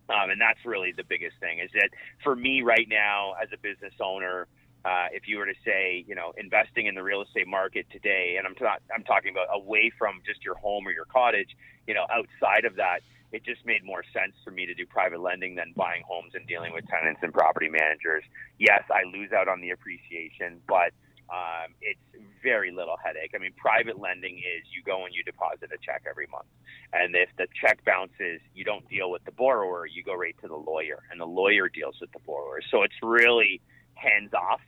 Speaker 3: Um, and that's really the biggest thing is that for me right now as a business owner, uh, if you were to say, you know, investing in the real estate market today, and I'm not, I'm talking about away from just your home or your cottage, you know, outside of that, it just made more sense for me to do private lending than buying homes and dealing with tenants and property managers. Yes, I lose out on the appreciation, but um, it's very little headache. I mean, private lending is you go and you deposit a check every month. And if the check bounces, you don't deal with the borrower, you go right to the lawyer, and the lawyer deals with the borrower. So it's really hands off,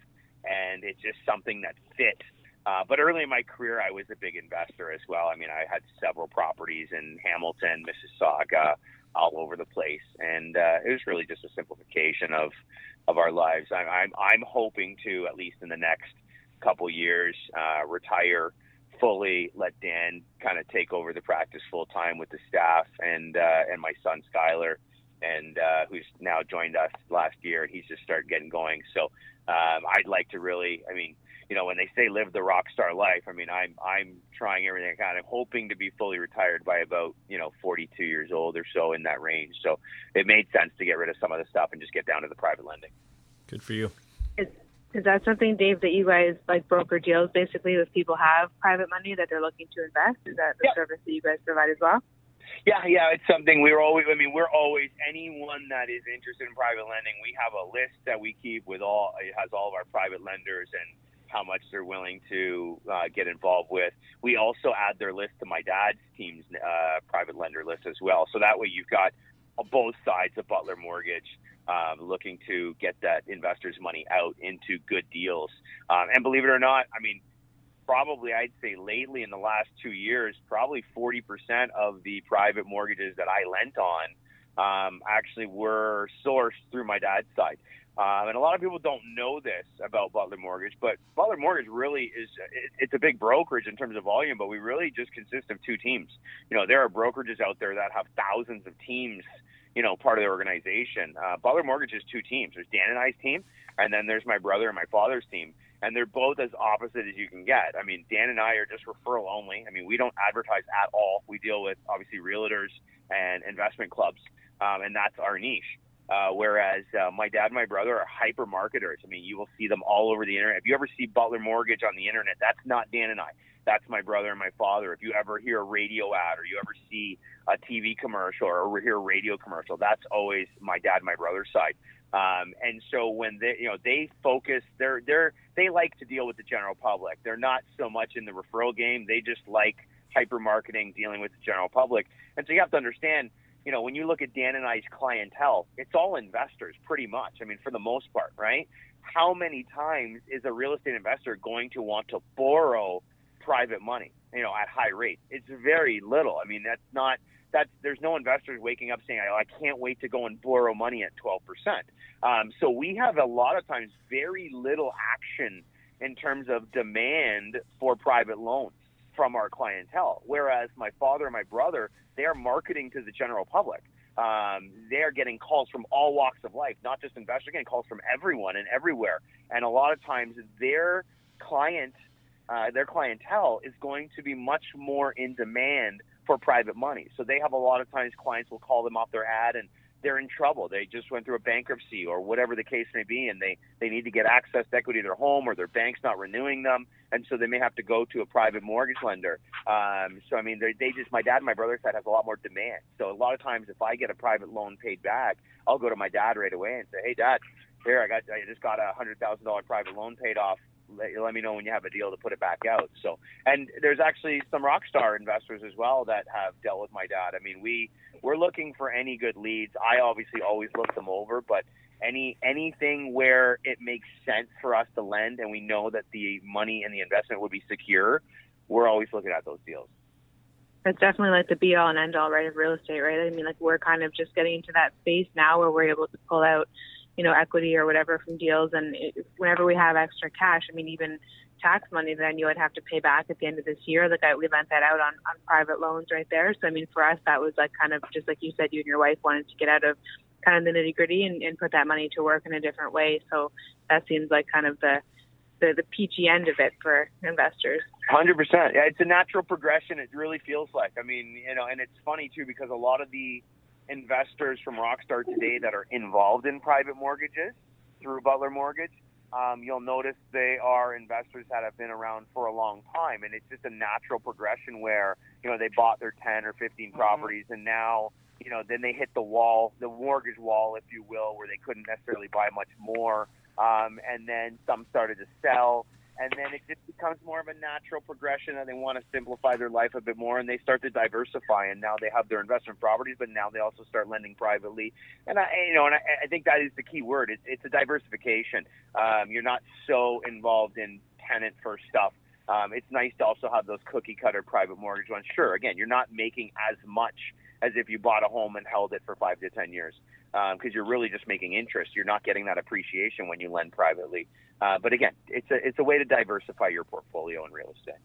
Speaker 3: and it's just something that fits. Uh, but early in my career, I was a big investor as well. I mean, I had several properties in Hamilton, Mississauga, all over the place, and uh, it was really just a simplification of of our lives. I'm I'm, I'm hoping to at least in the next couple years uh, retire fully let Dan kind of take over the practice full time with the staff and uh, and my son Skyler and uh, who's now joined us last year and he's just started getting going. So um, I'd like to really I mean you know when they say live the rock star life I mean I'm I'm trying everything I can. I'm hoping to be fully retired by about you know 42 years old or so in that range. So it made sense to get rid of some of the stuff and just get down to the private lending.
Speaker 1: Good for you.
Speaker 4: Is, that something, Dave, that you guys like broker deals basically if people have private money that they're looking to invest? Is that the service that you guys provide as well?
Speaker 3: Yeah, yeah, it's something we're always. I mean, we're always anyone that is interested in private lending. We have a list that we keep with all. It has all of our private lenders and how much they're willing to uh, get involved with. We also add their list to my dad's team's uh, private lender list as well. So that way you've got both sides of Butler Mortgage um, looking to get that investors' money out into good deals. Um, and believe it or not, I mean, probably I'd say lately in the last two years, probably 40% of the private mortgages that I lent on um, actually were sourced through my dad's side. Um, and a lot of people don't know this about Butler Mortgage, but Butler Mortgage really is it, it's a big brokerage in terms of volume, but we really just consist of two teams. You know, there are brokerages out there that have thousands of teams, you know, part of their organization. Uh, Butler Mortgage is two teams. There's Dan and I's team, and then there's my brother and my father's team and they're both as opposite as you can get. I mean, Dan and I are just referral only. I mean, we don't advertise at all. We deal with obviously realtors and investment clubs, um, and that's our niche. Uh, whereas uh, my dad and my brother are hyper marketers. I mean, you will see them all over the internet. If you ever see Butler Mortgage on the internet, that's not Dan and I. That's my brother and my father. If you ever hear a radio ad or you ever see a TV commercial or hear a radio commercial, that's always my dad my brother's side. Um, and so when they, you know, they focus, they're, they're, they like to deal with the general public. They're not so much in the referral game. They just like hyper marketing, dealing with the general public. And so you have to understand, you know, when you look at Dan and I's clientele, it's all investors pretty much. I mean, for the most part, right? How many times is a real estate investor going to want to borrow private money, you know, at high rates? It's very little. I mean, that's not, that's there's no investors waking up saying, I, I can't wait to go and borrow money at 12%. Um, so we have a lot of times very little action in terms of demand for private loans from our clientele. Whereas my father and my brother, they are marketing to the general public. Um, they are getting calls from all walks of life, not just investors, getting calls from everyone and everywhere. And a lot of times their client, uh, their clientele is going to be much more in demand for private money. So they have a lot of times clients will call them off their ad and they're in trouble. They just went through a bankruptcy or whatever the case may be, and they, they need to get access to equity to their home or their bank's not renewing them. And so they may have to go to a private mortgage lender. Um, so, I mean, they, they just, my dad and my brother side has a lot more demand. So a lot of times if I get a private loan paid back, I'll go to my dad right away and say, hey, dad, here, I got, I just got a $100,000 private loan paid off let, let me know when you have a deal to put it back out. So, and there's actually some rock star investors as well that have dealt with my dad. I mean, we we're looking for any good leads. I obviously always look them over, but any anything where it makes sense for us to lend and we know that the money and the investment would be secure, we're always looking at those deals.
Speaker 4: It's definitely like the be all and end all, right, of real estate, right? I mean, like we're kind of just getting into that space now where we're able to pull out you know, equity or whatever from deals. And it, whenever we have extra cash, I mean, even tax money that I knew I'd have to pay back at the end of this year, like I, we lent that out on, on private loans right there. So, I mean, for us, that was like kind of just like you said, you and your wife wanted to get out of kind of the nitty gritty and, and put that money to work in a different way. So that seems like kind of the, the, the peachy end of it for investors.
Speaker 3: Hundred percent. Yeah, it's a natural progression. It really feels like. I mean, you know, and it's funny too because a lot of the investors from Rockstar today that are involved in private mortgages through Butler Mortgage, um, you'll notice they are investors that have been around for a long time, and it's just a natural progression where you know they bought their 10 or 15 mm-hmm. properties, and now you know then they hit the wall, the mortgage wall, if you will, where they couldn't necessarily buy much more, um, and then some started to sell and then it just becomes more of a natural progression and they want to simplify their life a bit more and they start to diversify and now they have their investment properties but now they also start lending privately. And i you know and i, I think that is the key word. It's, it's a diversification. Um, you're not so involved in tenant first stuff. Um, it's nice to also have those cookie cutter private mortgage ones. Sure again you're not making as much as if you bought a home and held it for five to ten years because um, you're really just making interest. You're not getting that appreciation when you lend privately. Uh, but again, it's a it's a way to diversify your portfolio in real estate.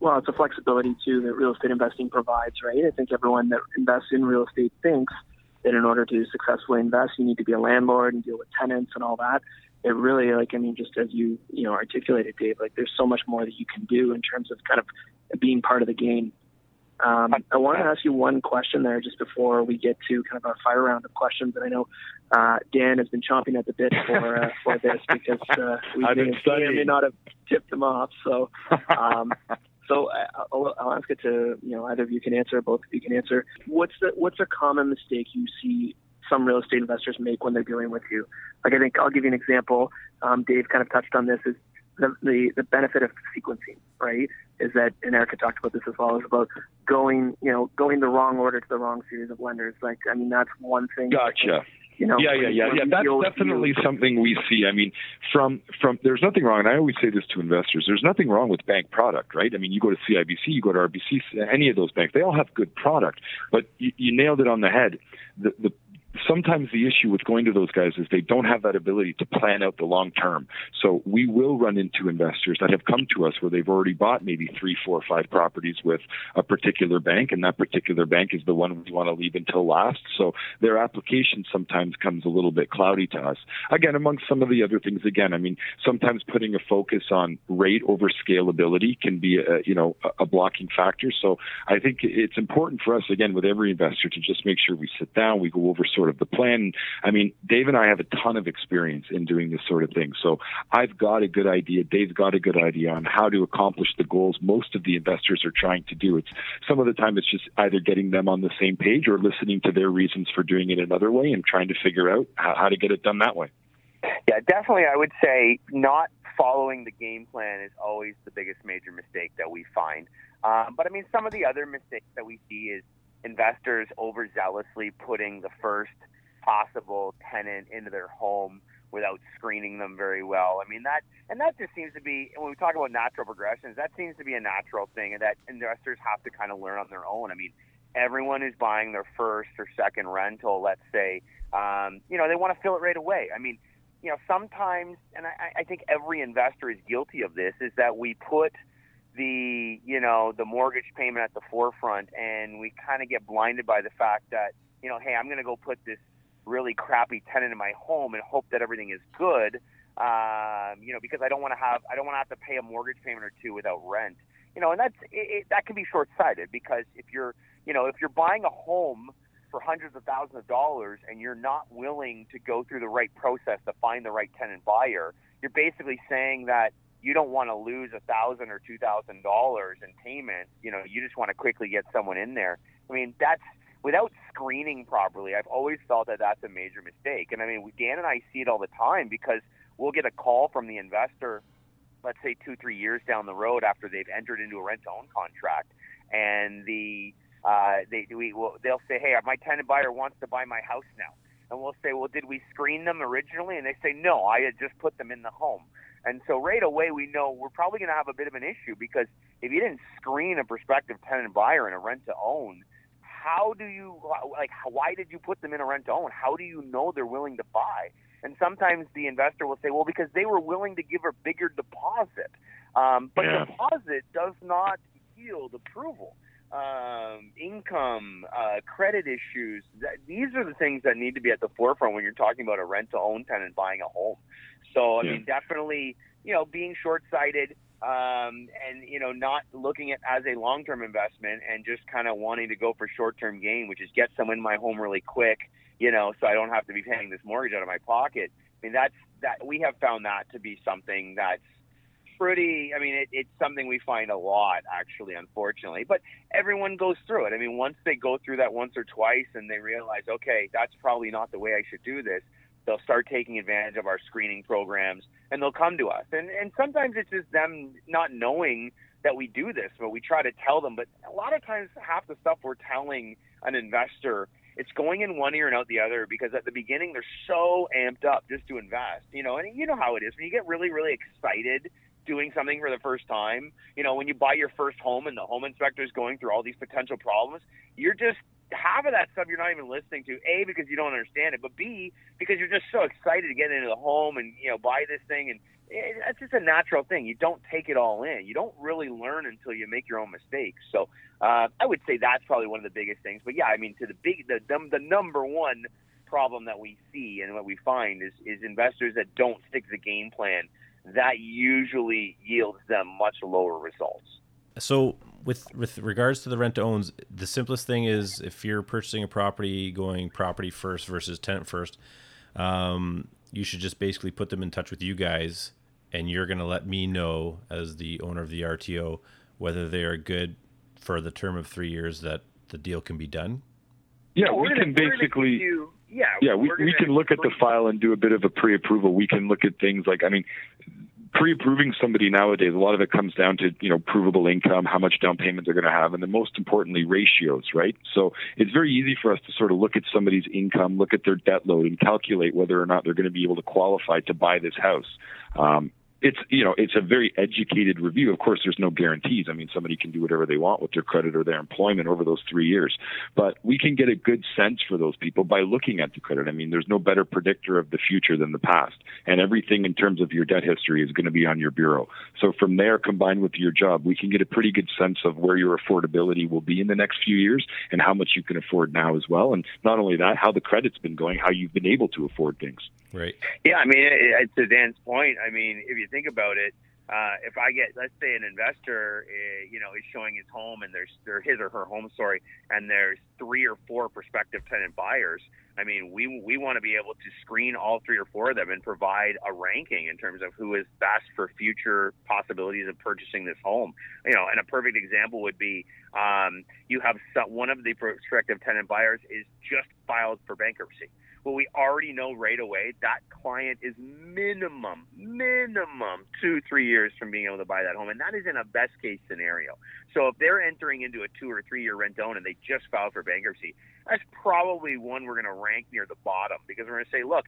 Speaker 5: Well, it's a flexibility too that real estate investing provides, right? I think everyone that invests in real estate thinks that in order to successfully invest, you need to be a landlord and deal with tenants and all that. It really, like, I mean, just as you you know articulated, Dave, like, there's so much more that you can do in terms of kind of being part of the game Um, I want to ask you one question there just before we get to kind of our fire round of questions. And I know uh, Dan has been chomping at the bit for uh, for this (laughs) because uh, we may, may, may not have tipped him off. So, (laughs) um, so uh, I'll, I'll ask it to you know either of you can answer, both of you can answer. What's the what's a common mistake you see some real estate investors make when they're dealing with you? Like I think I'll give you an example. Um, Dave kind of touched on this. Is the, the, the benefit of sequencing, right? Is that, and Erika talked about this as well, is about going, you know, going the wrong order to the wrong series of lenders. Like, I mean, that's one thing.
Speaker 2: Gotcha. You know, yeah, yeah, yeah, yeah. That's definitely you. something we see. I mean, from from there's nothing wrong, and I always say this to investors. There's nothing wrong with bank product, right? I mean, you go to CIBC, you go to RBC, any of those banks, they all have good product. But you, you nailed it on the head. The the sometimes the issue with going to those guys is they don't have that ability to plan out the long term. So we will run into investors that have come to us where they've already bought maybe three, four, five properties with a particular bank, and that particular bank is the one we want to leave until last. So their application sometimes comes a little bit cloudy to us. Again, amongst some of the other things, again, I mean, sometimes putting a focus on rate over scalability can be a, you know, a blocking factor. So I think it's important for us, again, with every investor to just make sure we sit down, we go over sort sort of the plan. I mean, Dave and I have a ton of experience in doing this sort of thing. So I've got a good idea. Dave's got a good idea on how to accomplish the goals most of the investors are trying to do. It's some of the time it's just either getting them on the same page or listening to their reasons for doing it another way and trying to figure out how, to get it done that way.
Speaker 3: Yeah, definitely. I would say not following the game plan is always the biggest major mistake that we find. Um, but I mean, some of the other mistakes that we see is investors overzealously putting the first possible tenant into their home without screening them very well. I mean that, and that just seems to be when we talk about natural progressions. That seems to be a natural thing, and that investors have to kind of learn on their own. I mean, everyone is buying their first or second rental. Let's say, um, you know, they want to fill it right away. I mean, you know, sometimes, and I, I think every investor is guilty of this, is that we put the you know the mortgage payment at the forefront, and we kind of get blinded by the fact that you know, hey, I'm going to go put this really crappy tenant in my home and hope that everything is good. Um, you know, because I don't want to have I don't want to have to pay a mortgage payment or two without rent. You know, and that's it, it, that can be short-sighted because if you're you know if you're buying a home for hundreds of thousands of dollars and you're not willing to go through the right process to find the right tenant buyer, you're basically saying that you don't want to lose a thousand or two thousand dollars in payment. You know, you just want to quickly get someone in there. I mean, that's without screening properly. I've always felt that that's a major mistake. And I mean, Dan and I see it all the time because we'll get a call from the investor, let's say two, three years down the road after they've entered into a rent-to-own contract, and the uh, they we will they'll say, hey, my tenant buyer wants to buy my house now. And we'll say, well, did we screen them originally? And they say, no, I had just put them in the home. And so right away we know we're probably going to have a bit of an issue because if you didn't screen a prospective tenant buyer in a rent to own, how do you like why did you put them in a rent to own? How do you know they're willing to buy? And sometimes the investor will say, well, because they were willing to give a bigger deposit. Um, but yeah. deposit does not yield approval. Um, income, uh, credit issues. That, these are the things that need to be at the forefront when you're talking about a rent to own tenant buying a home. So, I yeah. mean, definitely, you know, being short sighted um, and, you know, not looking at as a long term investment and just kind of wanting to go for short term gain, which is get someone in my home really quick, you know, so I don't have to be paying this mortgage out of my pocket. I mean, that's that we have found that to be something that's pretty i mean it, it's something we find a lot actually unfortunately but everyone goes through it i mean once they go through that once or twice and they realize okay that's probably not the way i should do this they'll start taking advantage of our screening programs and they'll come to us. And and sometimes it's just them not knowing that we do this, but we try to tell them. But a lot of times, half the stuff we're telling an investor, it's going in one ear and out the other because at the beginning they're so amped up just to invest, you know. And you know how it is when you get really, really excited doing something for the first time. You know, when you buy your first home and the home inspector is going through all these potential problems, you're just half of that stuff you're not even listening to. A because you don't understand it, but B because you're just so excited to get into the home and you know buy this thing and it, that's just a natural thing. You don't take it all in. You don't really learn until you make your own mistakes. So uh, I would say that's probably one of the biggest things. But yeah, I mean, to the big, the the, the number one problem that we see and what we find is is investors that don't stick to the game plan. That usually yields them much lower results.
Speaker 1: So with with regards to the rent to owns, the simplest thing is if you're purchasing a property, going property first versus tenant first, um, you should just basically put them in touch with you guys, and you're going to let me know as the owner of the RTO whether they are good for the term of three years that the deal can be done.
Speaker 2: Yeah,
Speaker 3: We're
Speaker 2: we
Speaker 3: gonna-
Speaker 2: can basically.
Speaker 3: give yeah,
Speaker 2: Yeah, we,
Speaker 3: we're
Speaker 2: we
Speaker 3: gonna
Speaker 2: can look at the file and do a bit of a pre-approval. We can look at things like, I mean, pre-approving somebody nowadays, a lot of it comes down to, you know, provable income, how much down payment they're going to have, and then most importantly, ratios, right? So it's very easy for us to sort of look at somebody's income, look at their debt load, and calculate whether or not they're going to be able to qualify to buy this house. Um, it's you know it's a very educated review. Of course, there's no guarantees. I mean, somebody can do whatever they want with their credit or their employment over those three years, but we can get a good sense for those people by looking at the credit. I mean, there's no better predictor of the future than the past, and everything in terms of your debt history is going to be on your bureau. So from there, combined with your job, we can get a pretty good sense of where your affordability will be in the next few years and how much you can afford now as well. And not only that, how the credit's been going, how you've been able to afford things.
Speaker 1: Right.
Speaker 3: Yeah, I mean, it, it, to Dan's point, I mean, if you think about it, uh, if I get, let's say, an investor, uh, you know, is showing his home and there's, or his or her home, sorry, and there's three or four prospective tenant buyers. I mean, we we want to be able to screen all three or four of them and provide a ranking in terms of who is best for future possibilities of purchasing this home. You know, and a perfect example would be um, you have some, one of the prospective tenant buyers is just filed for bankruptcy well, we already know right away that client is minimum, minimum two, three years from being able to buy that home. And that is in a best case scenario. So if they're entering into a two or three year rent own and they just filed for bankruptcy, that's probably one we're going to rank near the bottom because we're going to say, look,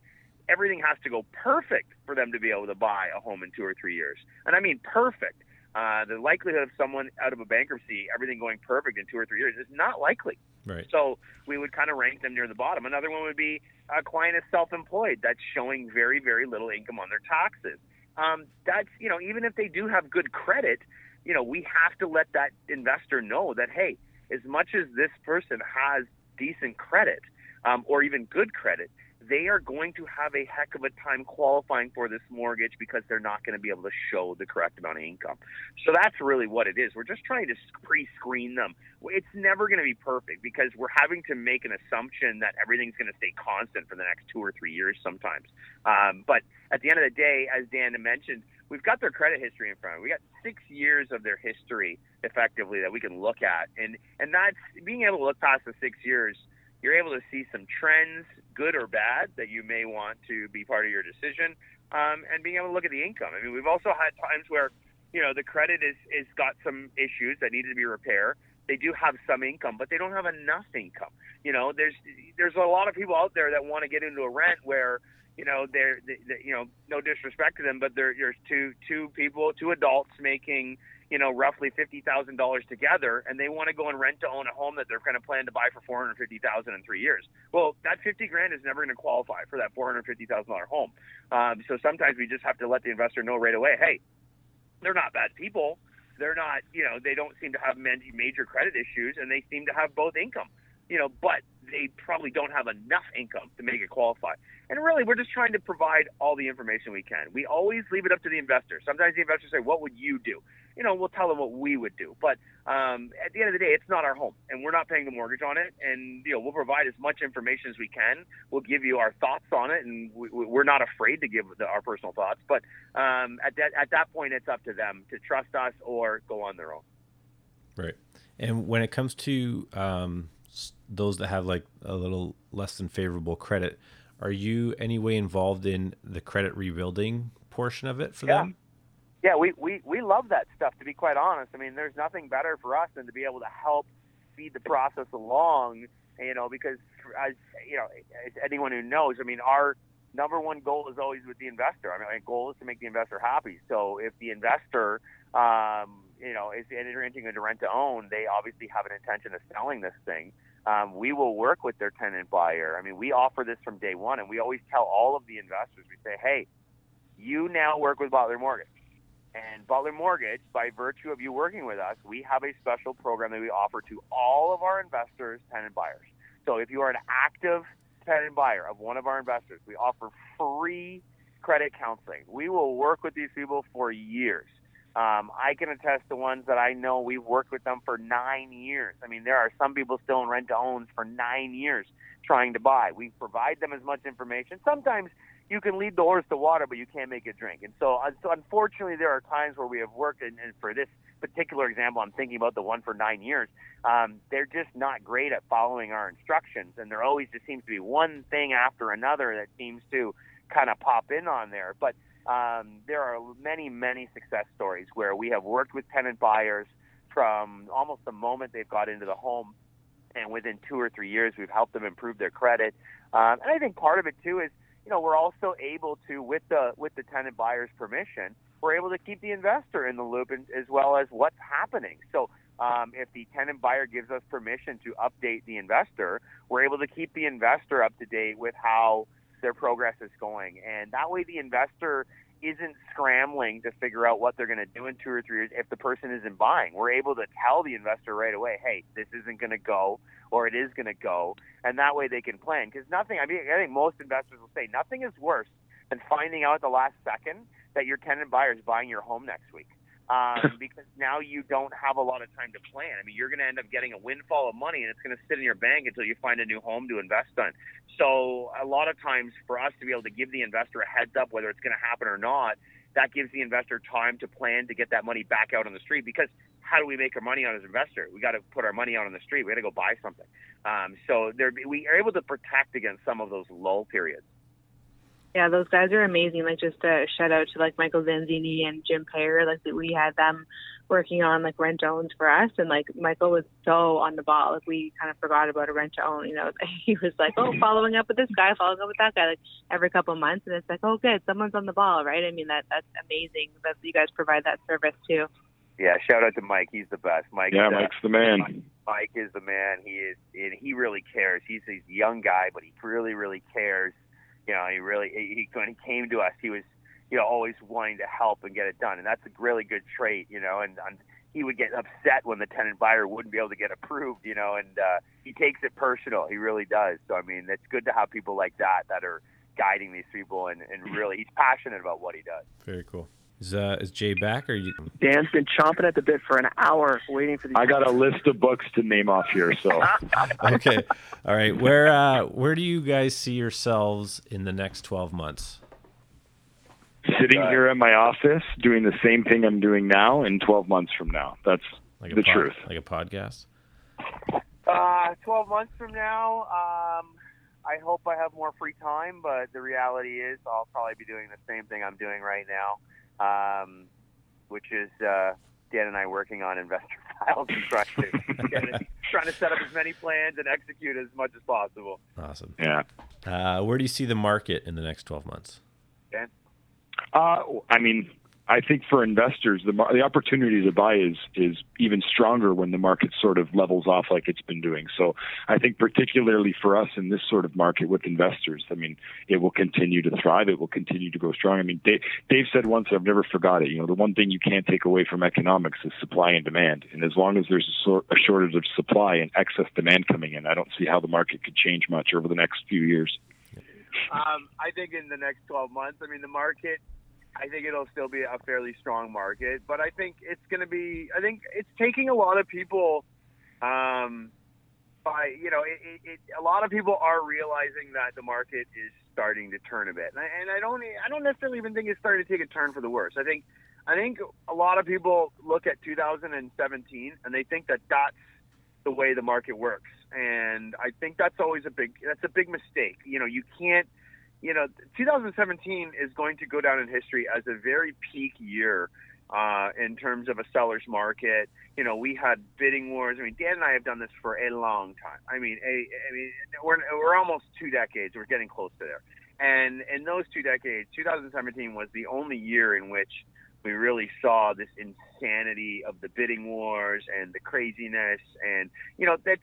Speaker 3: everything has to go perfect for them to be able to buy a home in two or three years. And I mean perfect. Uh, the likelihood of someone out of a bankruptcy, everything going perfect in two or three years, is not likely.
Speaker 1: Right.
Speaker 3: So we would kind of rank them near the bottom. Another one would be a client is self-employed that's showing very, very little income on their taxes. Um, that's you know even if they do have good credit, you know we have to let that investor know that hey, as much as this person has decent credit um, or even good credit, they are going to have a heck of a time qualifying for this mortgage because they're not going to be able to show the correct amount of income. So that's really what it is. We're just trying to pre-screen them. It's never going to be perfect because we're having to make an assumption that everything's going to stay constant for the next two or three years sometimes. Um, but at the end of the day, as Dan mentioned, we've got their credit history in front of. us. We got six years of their history effectively that we can look at, and and that's being able to look past the six years you're able to see some trends, good or bad, that you may want to be part of your decision, um, and being able to look at the income. I mean, we've also had times where, you know, the credit is is got some issues that needed to be repaired. They do have some income, but they don't have enough income. You know, there's there's a lot of people out there that want to get into a rent where you know they're they, they, you know no disrespect to them, but there there's two two people, two adults making you know, roughly fifty thousand dollars together, and they want to go and rent to own a home that they're going to plan to buy for four hundred fifty thousand in three years. Well, that fifty grand is never going to qualify for that four hundred fifty thousand dollar home. Um, so sometimes we just have to let the investor know right away, hey, they're not bad people. They're not, you know, they don't seem to have major credit issues, and they seem to have both income, you know, but they probably don't have enough income to make it qualify. And really, we're just trying to provide all the information we can. We always leave it up to the investor. Sometimes the investors say, "What would you do?" You know, we'll tell them what we would do. But um, at the end of the day, it's not our home, and we're not paying the mortgage on it. And you know, we'll provide as much information as we can. We'll give you our thoughts on it, and we, we're not afraid to give the, our personal thoughts. But um, at that at that point, it's up to them to trust us or go on their own.
Speaker 1: Right. And when it comes to um, those that have like a little less than favorable credit, are you any way involved in the credit rebuilding portion of it for
Speaker 3: yeah.
Speaker 1: them?
Speaker 3: Yeah, we, we, we love that stuff, to be quite honest. I mean, there's nothing better for us than to be able to help speed the process along, you know, because, as you know, as anyone who knows, I mean, our number one goal is always with the investor. I mean, our goal is to make the investor happy. So if the investor, um, you know, is entering into rent to own, they obviously have an intention of selling this thing. Um, we will work with their tenant buyer. I mean, we offer this from day one, and we always tell all of the investors, we say, hey, you now work with Butler Mortgage. And Butler Mortgage, by virtue of you working with us, we have a special program that we offer to all of our investors, tenant buyers. So if you are an active tenant buyer of one of our investors, we offer free credit counseling. We will work with these people for years. Um, I can attest to ones that I know we've worked with them for nine years. I mean, there are some people still in rent to owns for nine years trying to buy. We provide them as much information. Sometimes you can lead the horse to water, but you can't make it drink. And so, so unfortunately, there are times where we have worked, and, and for this particular example, I'm thinking about the one for nine years. Um, they're just not great at following our instructions, and there always just seems to be one thing after another that seems to kind of pop in on there. But um, there are many, many success stories where we have worked with tenant buyers from almost the moment they've got into the home, and within two or three years, we've helped them improve their credit. Um, and I think part of it too is, you know, we're also able to, with the with the tenant buyer's permission, we're able to keep the investor in the loop and, as well as what's happening. So um, if the tenant buyer gives us permission to update the investor, we're able to keep the investor up to date with how their progress is going. And that way, the investor isn't scrambling to figure out what they're going to do in two or three years if the person isn't buying. We're able to tell the investor right away, hey, this isn't going to go or it is going to go. And that way they can plan. Because nothing, I mean, I think most investors will say nothing is worse than finding out at the last second that your tenant buyer is buying your home next week um, (laughs) because now you don't have a lot of time to plan. I mean, you're going to end up getting a windfall of money, and it's going to sit in your bank until you find a new home to invest on. So, a lot of times, for us to be able to give the investor a heads up whether it's going to happen or not, that gives the investor time to plan to get that money back out on the street. Because how do we make our money out as an investor? We got to put our money out on the street. We got to go buy something. Um, so, there, we are able to protect against some of those lull periods.
Speaker 4: Yeah, those guys are amazing. Like just a shout out to like Michael Zanzini and Jim Payer. Like we had them working on like rent to owns for us, and like Michael was so on the ball. Like we kind of forgot about a rent to own. You know, (laughs) he was like, oh, mm-hmm. following up with this guy, following up with that guy, like every couple of months, and it's like, oh, good, someone's on the ball, right? I mean, that that's amazing that you guys provide that service too.
Speaker 3: Yeah, shout out to Mike. He's the best. Mike.
Speaker 2: Yeah, Mike's the man.
Speaker 3: Mike, Mike is the man. He is, and he really cares. He's a young guy, but he really, really cares you know, he really he when he came to us, he was you know always wanting to help and get it done, and that's a really good trait, you know. And, and he would get upset when the tenant buyer wouldn't be able to get approved, you know, and uh, he takes it personal. He really does. So I mean, it's good to have people like that that are guiding these people, and, and really he's passionate about what he does.
Speaker 1: Very cool. Is uh, is Jay back or you?
Speaker 5: Dan's been chomping at the bit for an hour waiting for the.
Speaker 2: I got a list of books to name off here, so. (laughs)
Speaker 1: okay, all right. Where uh, where do you guys see yourselves in the next twelve months?
Speaker 2: Sitting here in my office, doing the same thing I'm doing now, in twelve months from now. That's like the
Speaker 1: pod,
Speaker 2: truth.
Speaker 1: Like a podcast.
Speaker 3: Uh, twelve months from now, um, I hope I have more free time, but the reality is I'll probably be doing the same thing I'm doing right now um, which is uh, Dan and I working on investor (laughs) files and trying to, (laughs) trying to set up as many plans and execute as much as possible.
Speaker 1: Awesome.
Speaker 2: Yeah.
Speaker 1: Uh, where do you see the market in the next 12 months?
Speaker 3: Dan?
Speaker 2: Uh, I mean, I think for investors, the the opportunity to buy is is even stronger when the market sort of levels off like it's been doing. So I think particularly for us in this sort of market with investors, I mean, it will continue to thrive. It will continue to go strong. I mean, Dave, Dave said once, I've never forgot it. You know, the one thing you can't take away from economics is supply and demand. And as long as there's a, a shortage of supply and excess demand coming in, I don't see how the market could change much over the next few years.
Speaker 3: Um, I think in the next 12 months, I mean, the market I think it'll still be a fairly strong market, but I think it's going to be. I think it's taking a lot of people. Um, by you know, it, it, it, a lot of people are realizing that the market is starting to turn a bit, and I, and I don't. I don't necessarily even think it's starting to take a turn for the worse. I think. I think a lot of people look at 2017 and they think that that's the way the market works, and I think that's always a big. That's a big mistake. You know, you can't you know, 2017 is going to go down in history as a very peak year uh, in terms of a seller's market. You know, we had bidding wars. I mean, Dan and I have done this for a long time. I mean, a, I mean, we're we're almost two decades. We're getting close to there. And in those two decades, 2017 was the only year in which we really saw this insanity of the bidding wars and the craziness. And you know, that's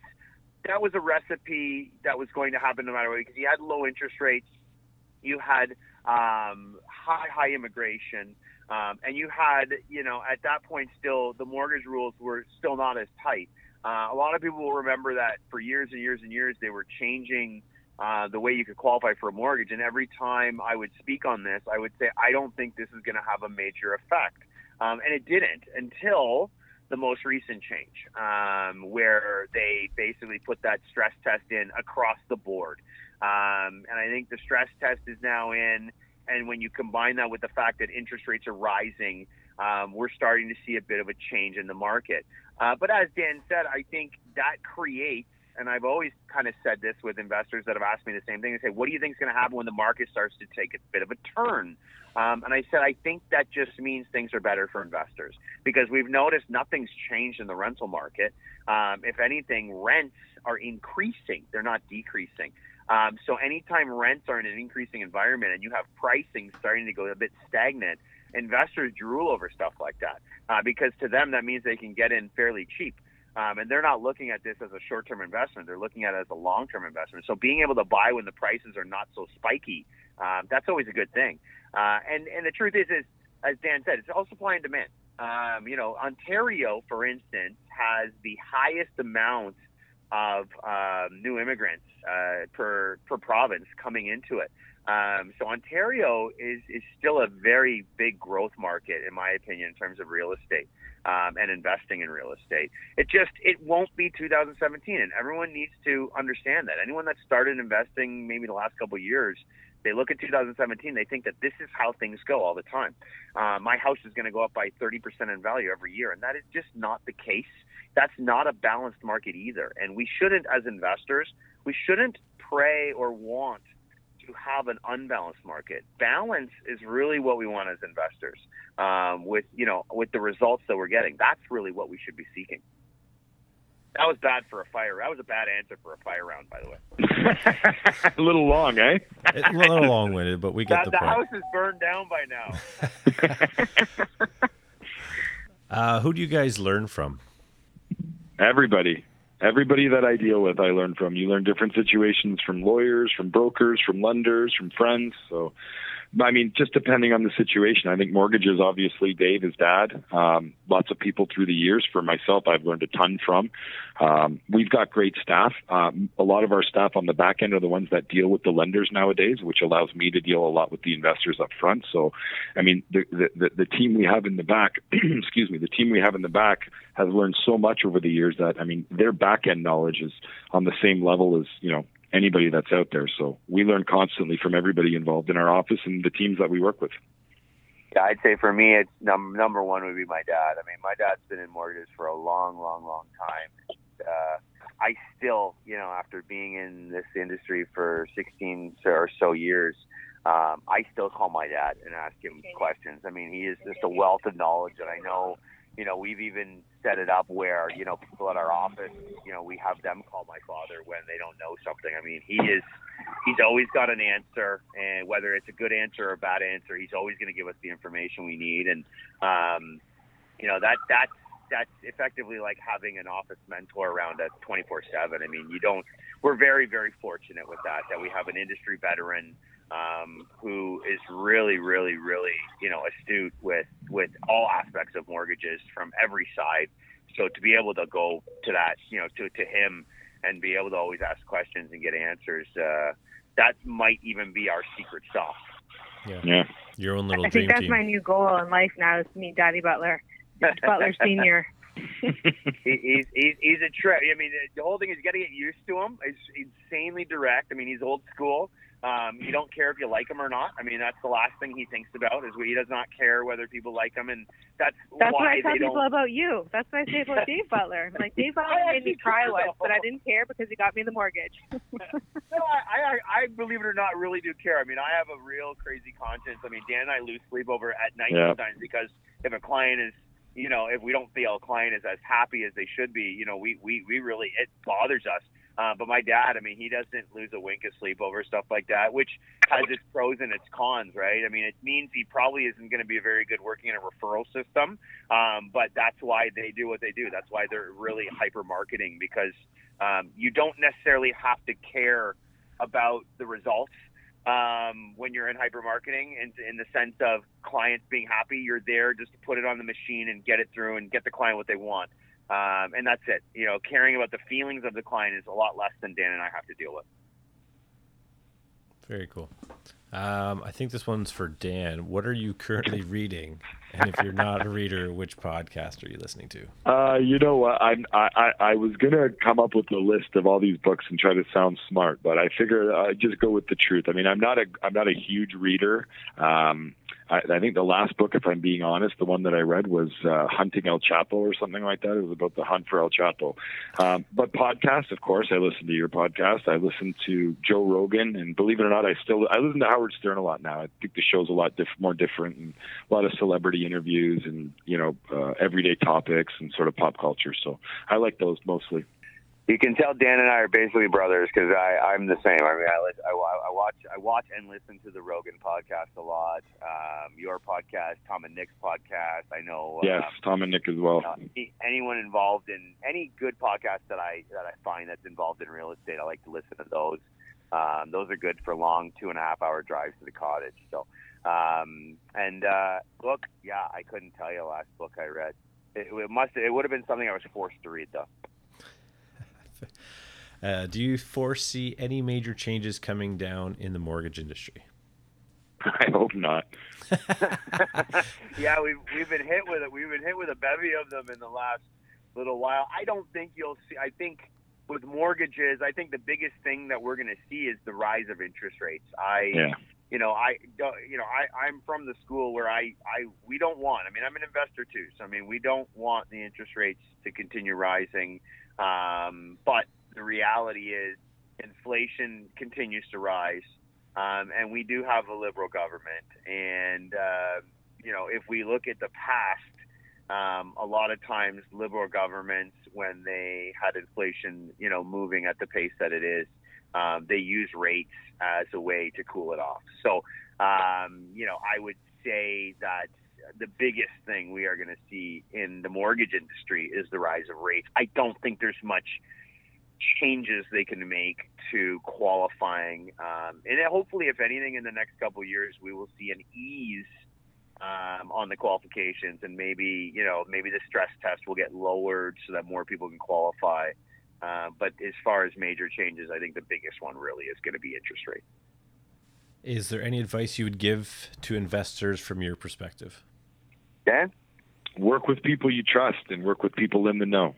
Speaker 3: that was a recipe that was going to happen no matter what because you had low interest rates you had um, high high immigration, um, and you had you know at that point still the mortgage rules were still not as tight. Uh, a lot of people will remember that for years and years and years they were changing uh, the way you could qualify for a mortgage. And every time I would speak on this, I would say I don't think this is going to have a major effect. um, and it didn't until the most recent change, um, where they basically put that stress test in across the board. Um, and I think the stress test is now in. And when you combine that with the fact that interest rates are rising, um, we're starting to see a bit of a change in the market. Uh, but as Dan said, I think that creates, and I've always kind of said this with investors that have asked me the same thing. They say, "What do you think is going to happen when the market starts to take a bit of a turn?" Um, and I said, I think that just means things are better for investors because we've noticed nothing's changed in the rental market. Um, if anything, rents are increasing; they're not decreasing. Um, so anytime rents are in an increasing environment and you have pricing starting to go a bit stagnant, investors drool over stuff like that uh, because to them that means they can get in fairly cheap. Um, and they're not looking at this as a short-term investment; they're looking at it as a long-term investment. So being able to buy when the prices are not so spiky, um, that's always a good thing. Uh, and and the truth is, is as Dan said, it's all supply and demand. Um, you know, Ontario, for instance, has the highest amount of um, new immigrants uh, per per province coming into it. Um, so Ontario is is still a very big growth market, in my opinion, in terms of real estate um, and investing in real estate. It just it won't be 2017, and everyone needs to understand that. Anyone that started investing maybe the last couple of years they look at 2017, they think that this is how things go all the time. Uh, my house is going to go up by 30% in value every year, and that is just not the case. That's not a balanced market either. And we shouldn't, as investors, we shouldn't pray or want to have an unbalanced market. Balance is really what we want as investors. Um, with you know, with the results that we're getting, that's really what we should be seeking. That was bad for a fire. That was a bad answer for a fire round, by the way. (laughs) (laughs)
Speaker 2: a little long, eh?
Speaker 1: a little long-winded, but we get
Speaker 3: the,
Speaker 1: the,
Speaker 3: the house is burned down by now. (laughs)
Speaker 1: uh, who do you guys learn from?
Speaker 2: Everybody. Everybody that I deal with, I learn from. You learn different situations from lawyers, from brokers, from lenders, from friends. So I mean, just depending on the situation. I think mortgages, obviously, Dave, his dad. Um, lots of people through the years. For myself, I've learned a ton from. Um, we've got great staff. Um, a lot of our staff on the back end are the ones that deal with the lenders nowadays, which allows me to deal a lot with the investors up front. So, I mean, the the, the, the team we have in the back, (clears throat) excuse me, the team we have in the back has learned so much over the years that I mean, their back end knowledge is on the same level as you know anybody that's out there. So we learn constantly from everybody involved in our office and the teams that we work with.
Speaker 6: Yeah, I'd say for me, it's num- number one would be my dad. I mean, my dad's been in mortgages for a long, long, long time. And, uh, I still, you know, after being in this industry for 16 or so years, um, I still call my dad and ask him questions. I mean, he is just a wealth of knowledge, and I know you know, we've even set it up where, you know, people at our office, you know, we have them call my father when they don't know something. I mean, he is, he's always got an answer, and whether it's a good answer or a bad answer, he's always going to give us the information we need. And, um, you know, that, that's, that's effectively like having an office mentor around us 24 7. I mean, you don't, we're very, very fortunate with that, that we have an industry veteran um, who is really, really, really, you know, astute with with all aspects of mortgages from every side. So to be able to go to that, you know, to to him and be able to always ask questions and get answers, uh, that might even be our secret sauce.
Speaker 1: Yeah.
Speaker 2: Yeah.
Speaker 1: Your own little
Speaker 4: I
Speaker 1: dream
Speaker 4: think that's
Speaker 1: team.
Speaker 4: my new goal in life now is to meet Daddy Butler, Butler (laughs) Senior.
Speaker 3: he's, he's he's a trip. I mean, the whole thing is you got to get used to him. He's insanely direct. I mean, he's old school. Um, you don't care if you like him or not. I mean, that's the last thing he thinks about is he does not care whether people like him, and that's,
Speaker 4: That's what I tell people
Speaker 3: don't.
Speaker 4: about you. That's what I say about (laughs) Dave Butler. I'm like Dave Butler made me
Speaker 3: actually
Speaker 4: cry once, but I didn't care because he got me the mortgage. (laughs)
Speaker 3: No, I, I, I believe it or not, really do care. I mean, I have a real crazy conscience. I mean, Dan and I lose sleep over at night
Speaker 2: Yeah.
Speaker 3: sometimes because if a client is, you know, if we don't feel a client is as happy as they should be, you know, we, we, we really, it bothers us. Uh, but my dad, I mean, he doesn't lose a wink of sleep over stuff like that, which has its pros and its cons, right? I mean, it means he probably isn't going to be very good working in a referral system, um, but that's why they do what they do. That's why they're really hyper marketing because um, you don't necessarily have to care about the results um, when you're in hyper marketing in, in the sense of clients being happy. You're there just to put it on the machine and get it through and get the client what they want. Um, and that's it. You know, caring about the feelings of the client is a lot less than Dan and I have to deal with.
Speaker 1: Very cool. Um, I think this one's for Dan. What are you currently reading? And if you're not a reader, which podcast are you listening to?
Speaker 2: Uh, you know what? I, I I was gonna come up with a list of all these books and try to sound smart, but I figure I just go with the truth. I mean, I'm not a I'm not a huge reader. Um, I, I think the last book, if I'm being honest, the one that I read was uh, Hunting El Chapo or something like that. It was about the hunt for El Chapo. Um, but podcasts, of course, I listen to your podcast. I listen to Joe Rogan, and believe it or not, I still I listen to Howard Stern a lot now. I think the show's a lot diff- more different and a lot of celebrity interviews and you know uh, everyday topics and sort of pop culture. So I like those mostly.
Speaker 3: You can tell Dan and I are basically brothers because I I'm the same. I mean, I, I, I watch I watch and listen to the Rogan podcast a lot. Um, your podcast, Tom and Nick's podcast. I know.
Speaker 2: Yes,
Speaker 3: um,
Speaker 2: Tom and Nick as well.
Speaker 3: Anyone involved in any good podcast that I that I find that's involved in real estate, I like to listen to those. Um, those are good for long two and a half hour drives to the cottage. So, um, and uh, book, yeah, I couldn't tell you the last book I read. It, it must it would have been something I was forced to read though. (laughs)
Speaker 1: Uh, do you foresee any major changes coming down in the mortgage industry?
Speaker 2: I hope not. (laughs)
Speaker 3: yeah, we've we've been hit with it. We've been hit with a bevy of them in the last little while. I don't think you'll see. I think with mortgages, I think the biggest thing that we're going to see is the rise of interest rates. I,
Speaker 2: Yeah.
Speaker 3: you know, I, you know, I, I'm from the school where I, I, we don't want. I mean, I'm an investor too, so I mean, we don't want the interest rates to continue rising. Um, but the reality is, inflation continues to rise, um, and we do have a liberal government. And uh, you know, if we look at the past, um, a lot of times liberal governments, when they had inflation, you know, moving at the pace that it is, um, they use rates as a way to cool it off. So, um, you know, I would say that the biggest thing we are going to see in the mortgage industry is the rise of rates. I don't think there's much changes they can make to qualifying, um, and hopefully, if anything, in the next couple years, we will see an ease um, on the qualifications, and maybe you know maybe the stress test will get lowered so that more people can qualify. Uh, but as far as major changes, I think the biggest one really is going to be interest rate.
Speaker 1: Is there any advice you would give to investors from your perspective?
Speaker 3: Dan?
Speaker 2: Work with people you trust and work with people in the know.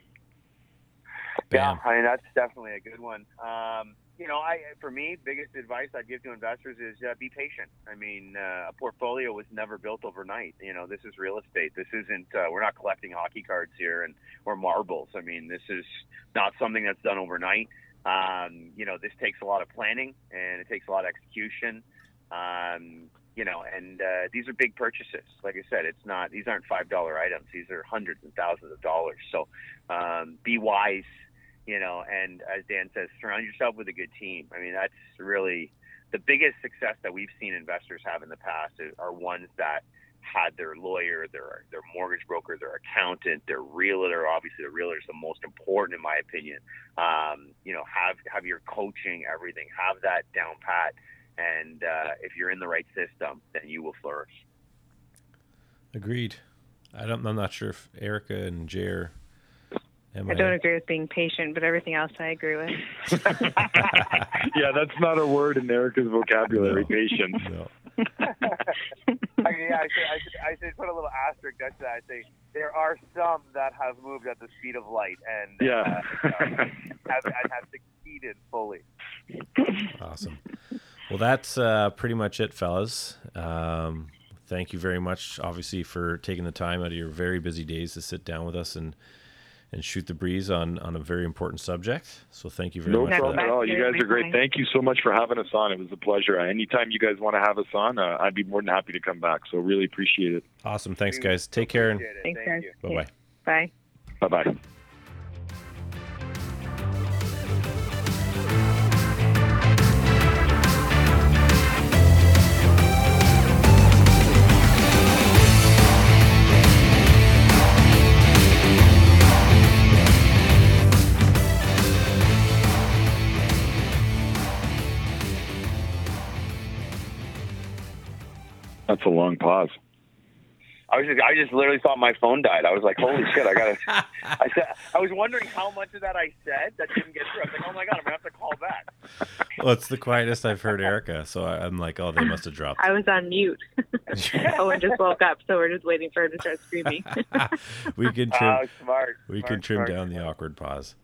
Speaker 1: Bam.
Speaker 3: Yeah, I mean that's definitely a good one. Um, you know, I for me, biggest advice I'd give to investors is uh, be patient. I mean, uh, a portfolio was never built overnight. You know, this is real estate. This isn't. Uh, we're not collecting hockey cards here and or marbles. I mean, this is not something that's done overnight. Um, you know, this takes a lot of planning and it takes a lot of execution. Um, you know, and uh, these are big purchases. Like I said, it's not. These aren't five dollar items. These are hundreds and thousands of dollars. So, um, be wise you know, and as Dan says, surround yourself with a good team. I mean, that's really the biggest success that we've seen investors have in the past are ones that had their lawyer, their their mortgage broker, their accountant, their realtor. Obviously, the realtor is the most important, in my opinion. Um, you know, have have your coaching, everything, have that down pat, and uh, if you're in the right system, then you will flourish.
Speaker 1: Agreed. I don't. I'm not sure if Erika and Jay are.
Speaker 4: I don't agree with being patient, but everything else I agree with. (laughs)
Speaker 2: yeah, that's not a word in Erika's vocabulary.
Speaker 1: No.
Speaker 2: Patience.
Speaker 1: No. (laughs)
Speaker 3: I, yeah, I say, I, say, I say put a little asterisk next to that. I say there are some that have moved at the speed of light and
Speaker 2: Yeah.
Speaker 3: uh, have, and have succeeded fully.
Speaker 1: Awesome. Well, that's uh, pretty much it, fellas. Um, thank you very much, obviously, for taking the time out of your very busy days to sit down with us and and shoot the breeze on on a very important subject. So thank you very
Speaker 2: No
Speaker 1: much. for
Speaker 2: problem at all. You guys are great. Thank you so much for having us on. It was a pleasure. Anytime you guys want to have us on, uh, I'd be more than happy to come back. So really appreciate it.
Speaker 1: Awesome. Thanks, guys. Take care and
Speaker 4: Thanks, guys.
Speaker 3: you.
Speaker 1: bye bye.
Speaker 4: Bye.
Speaker 2: Bye That's a long pause.
Speaker 3: I was just, I just literally thought my phone died. I was like, holy shit, I gotta. (laughs) I said, I was wondering how much of that I said that didn't get through. I was like, oh my god, I'm gonna have to call back.
Speaker 1: well, it's the quietest I've heard Erika, so I, am like, oh, they must have dropped.
Speaker 4: I was on mute. (laughs) (laughs) Owen just woke up, so we're just waiting for her to start screaming.
Speaker 1: we can trim.
Speaker 3: Oh, smart.
Speaker 1: we
Speaker 3: smart,
Speaker 1: can trim
Speaker 3: smart,
Speaker 1: down
Speaker 3: smart.
Speaker 1: the awkward pause.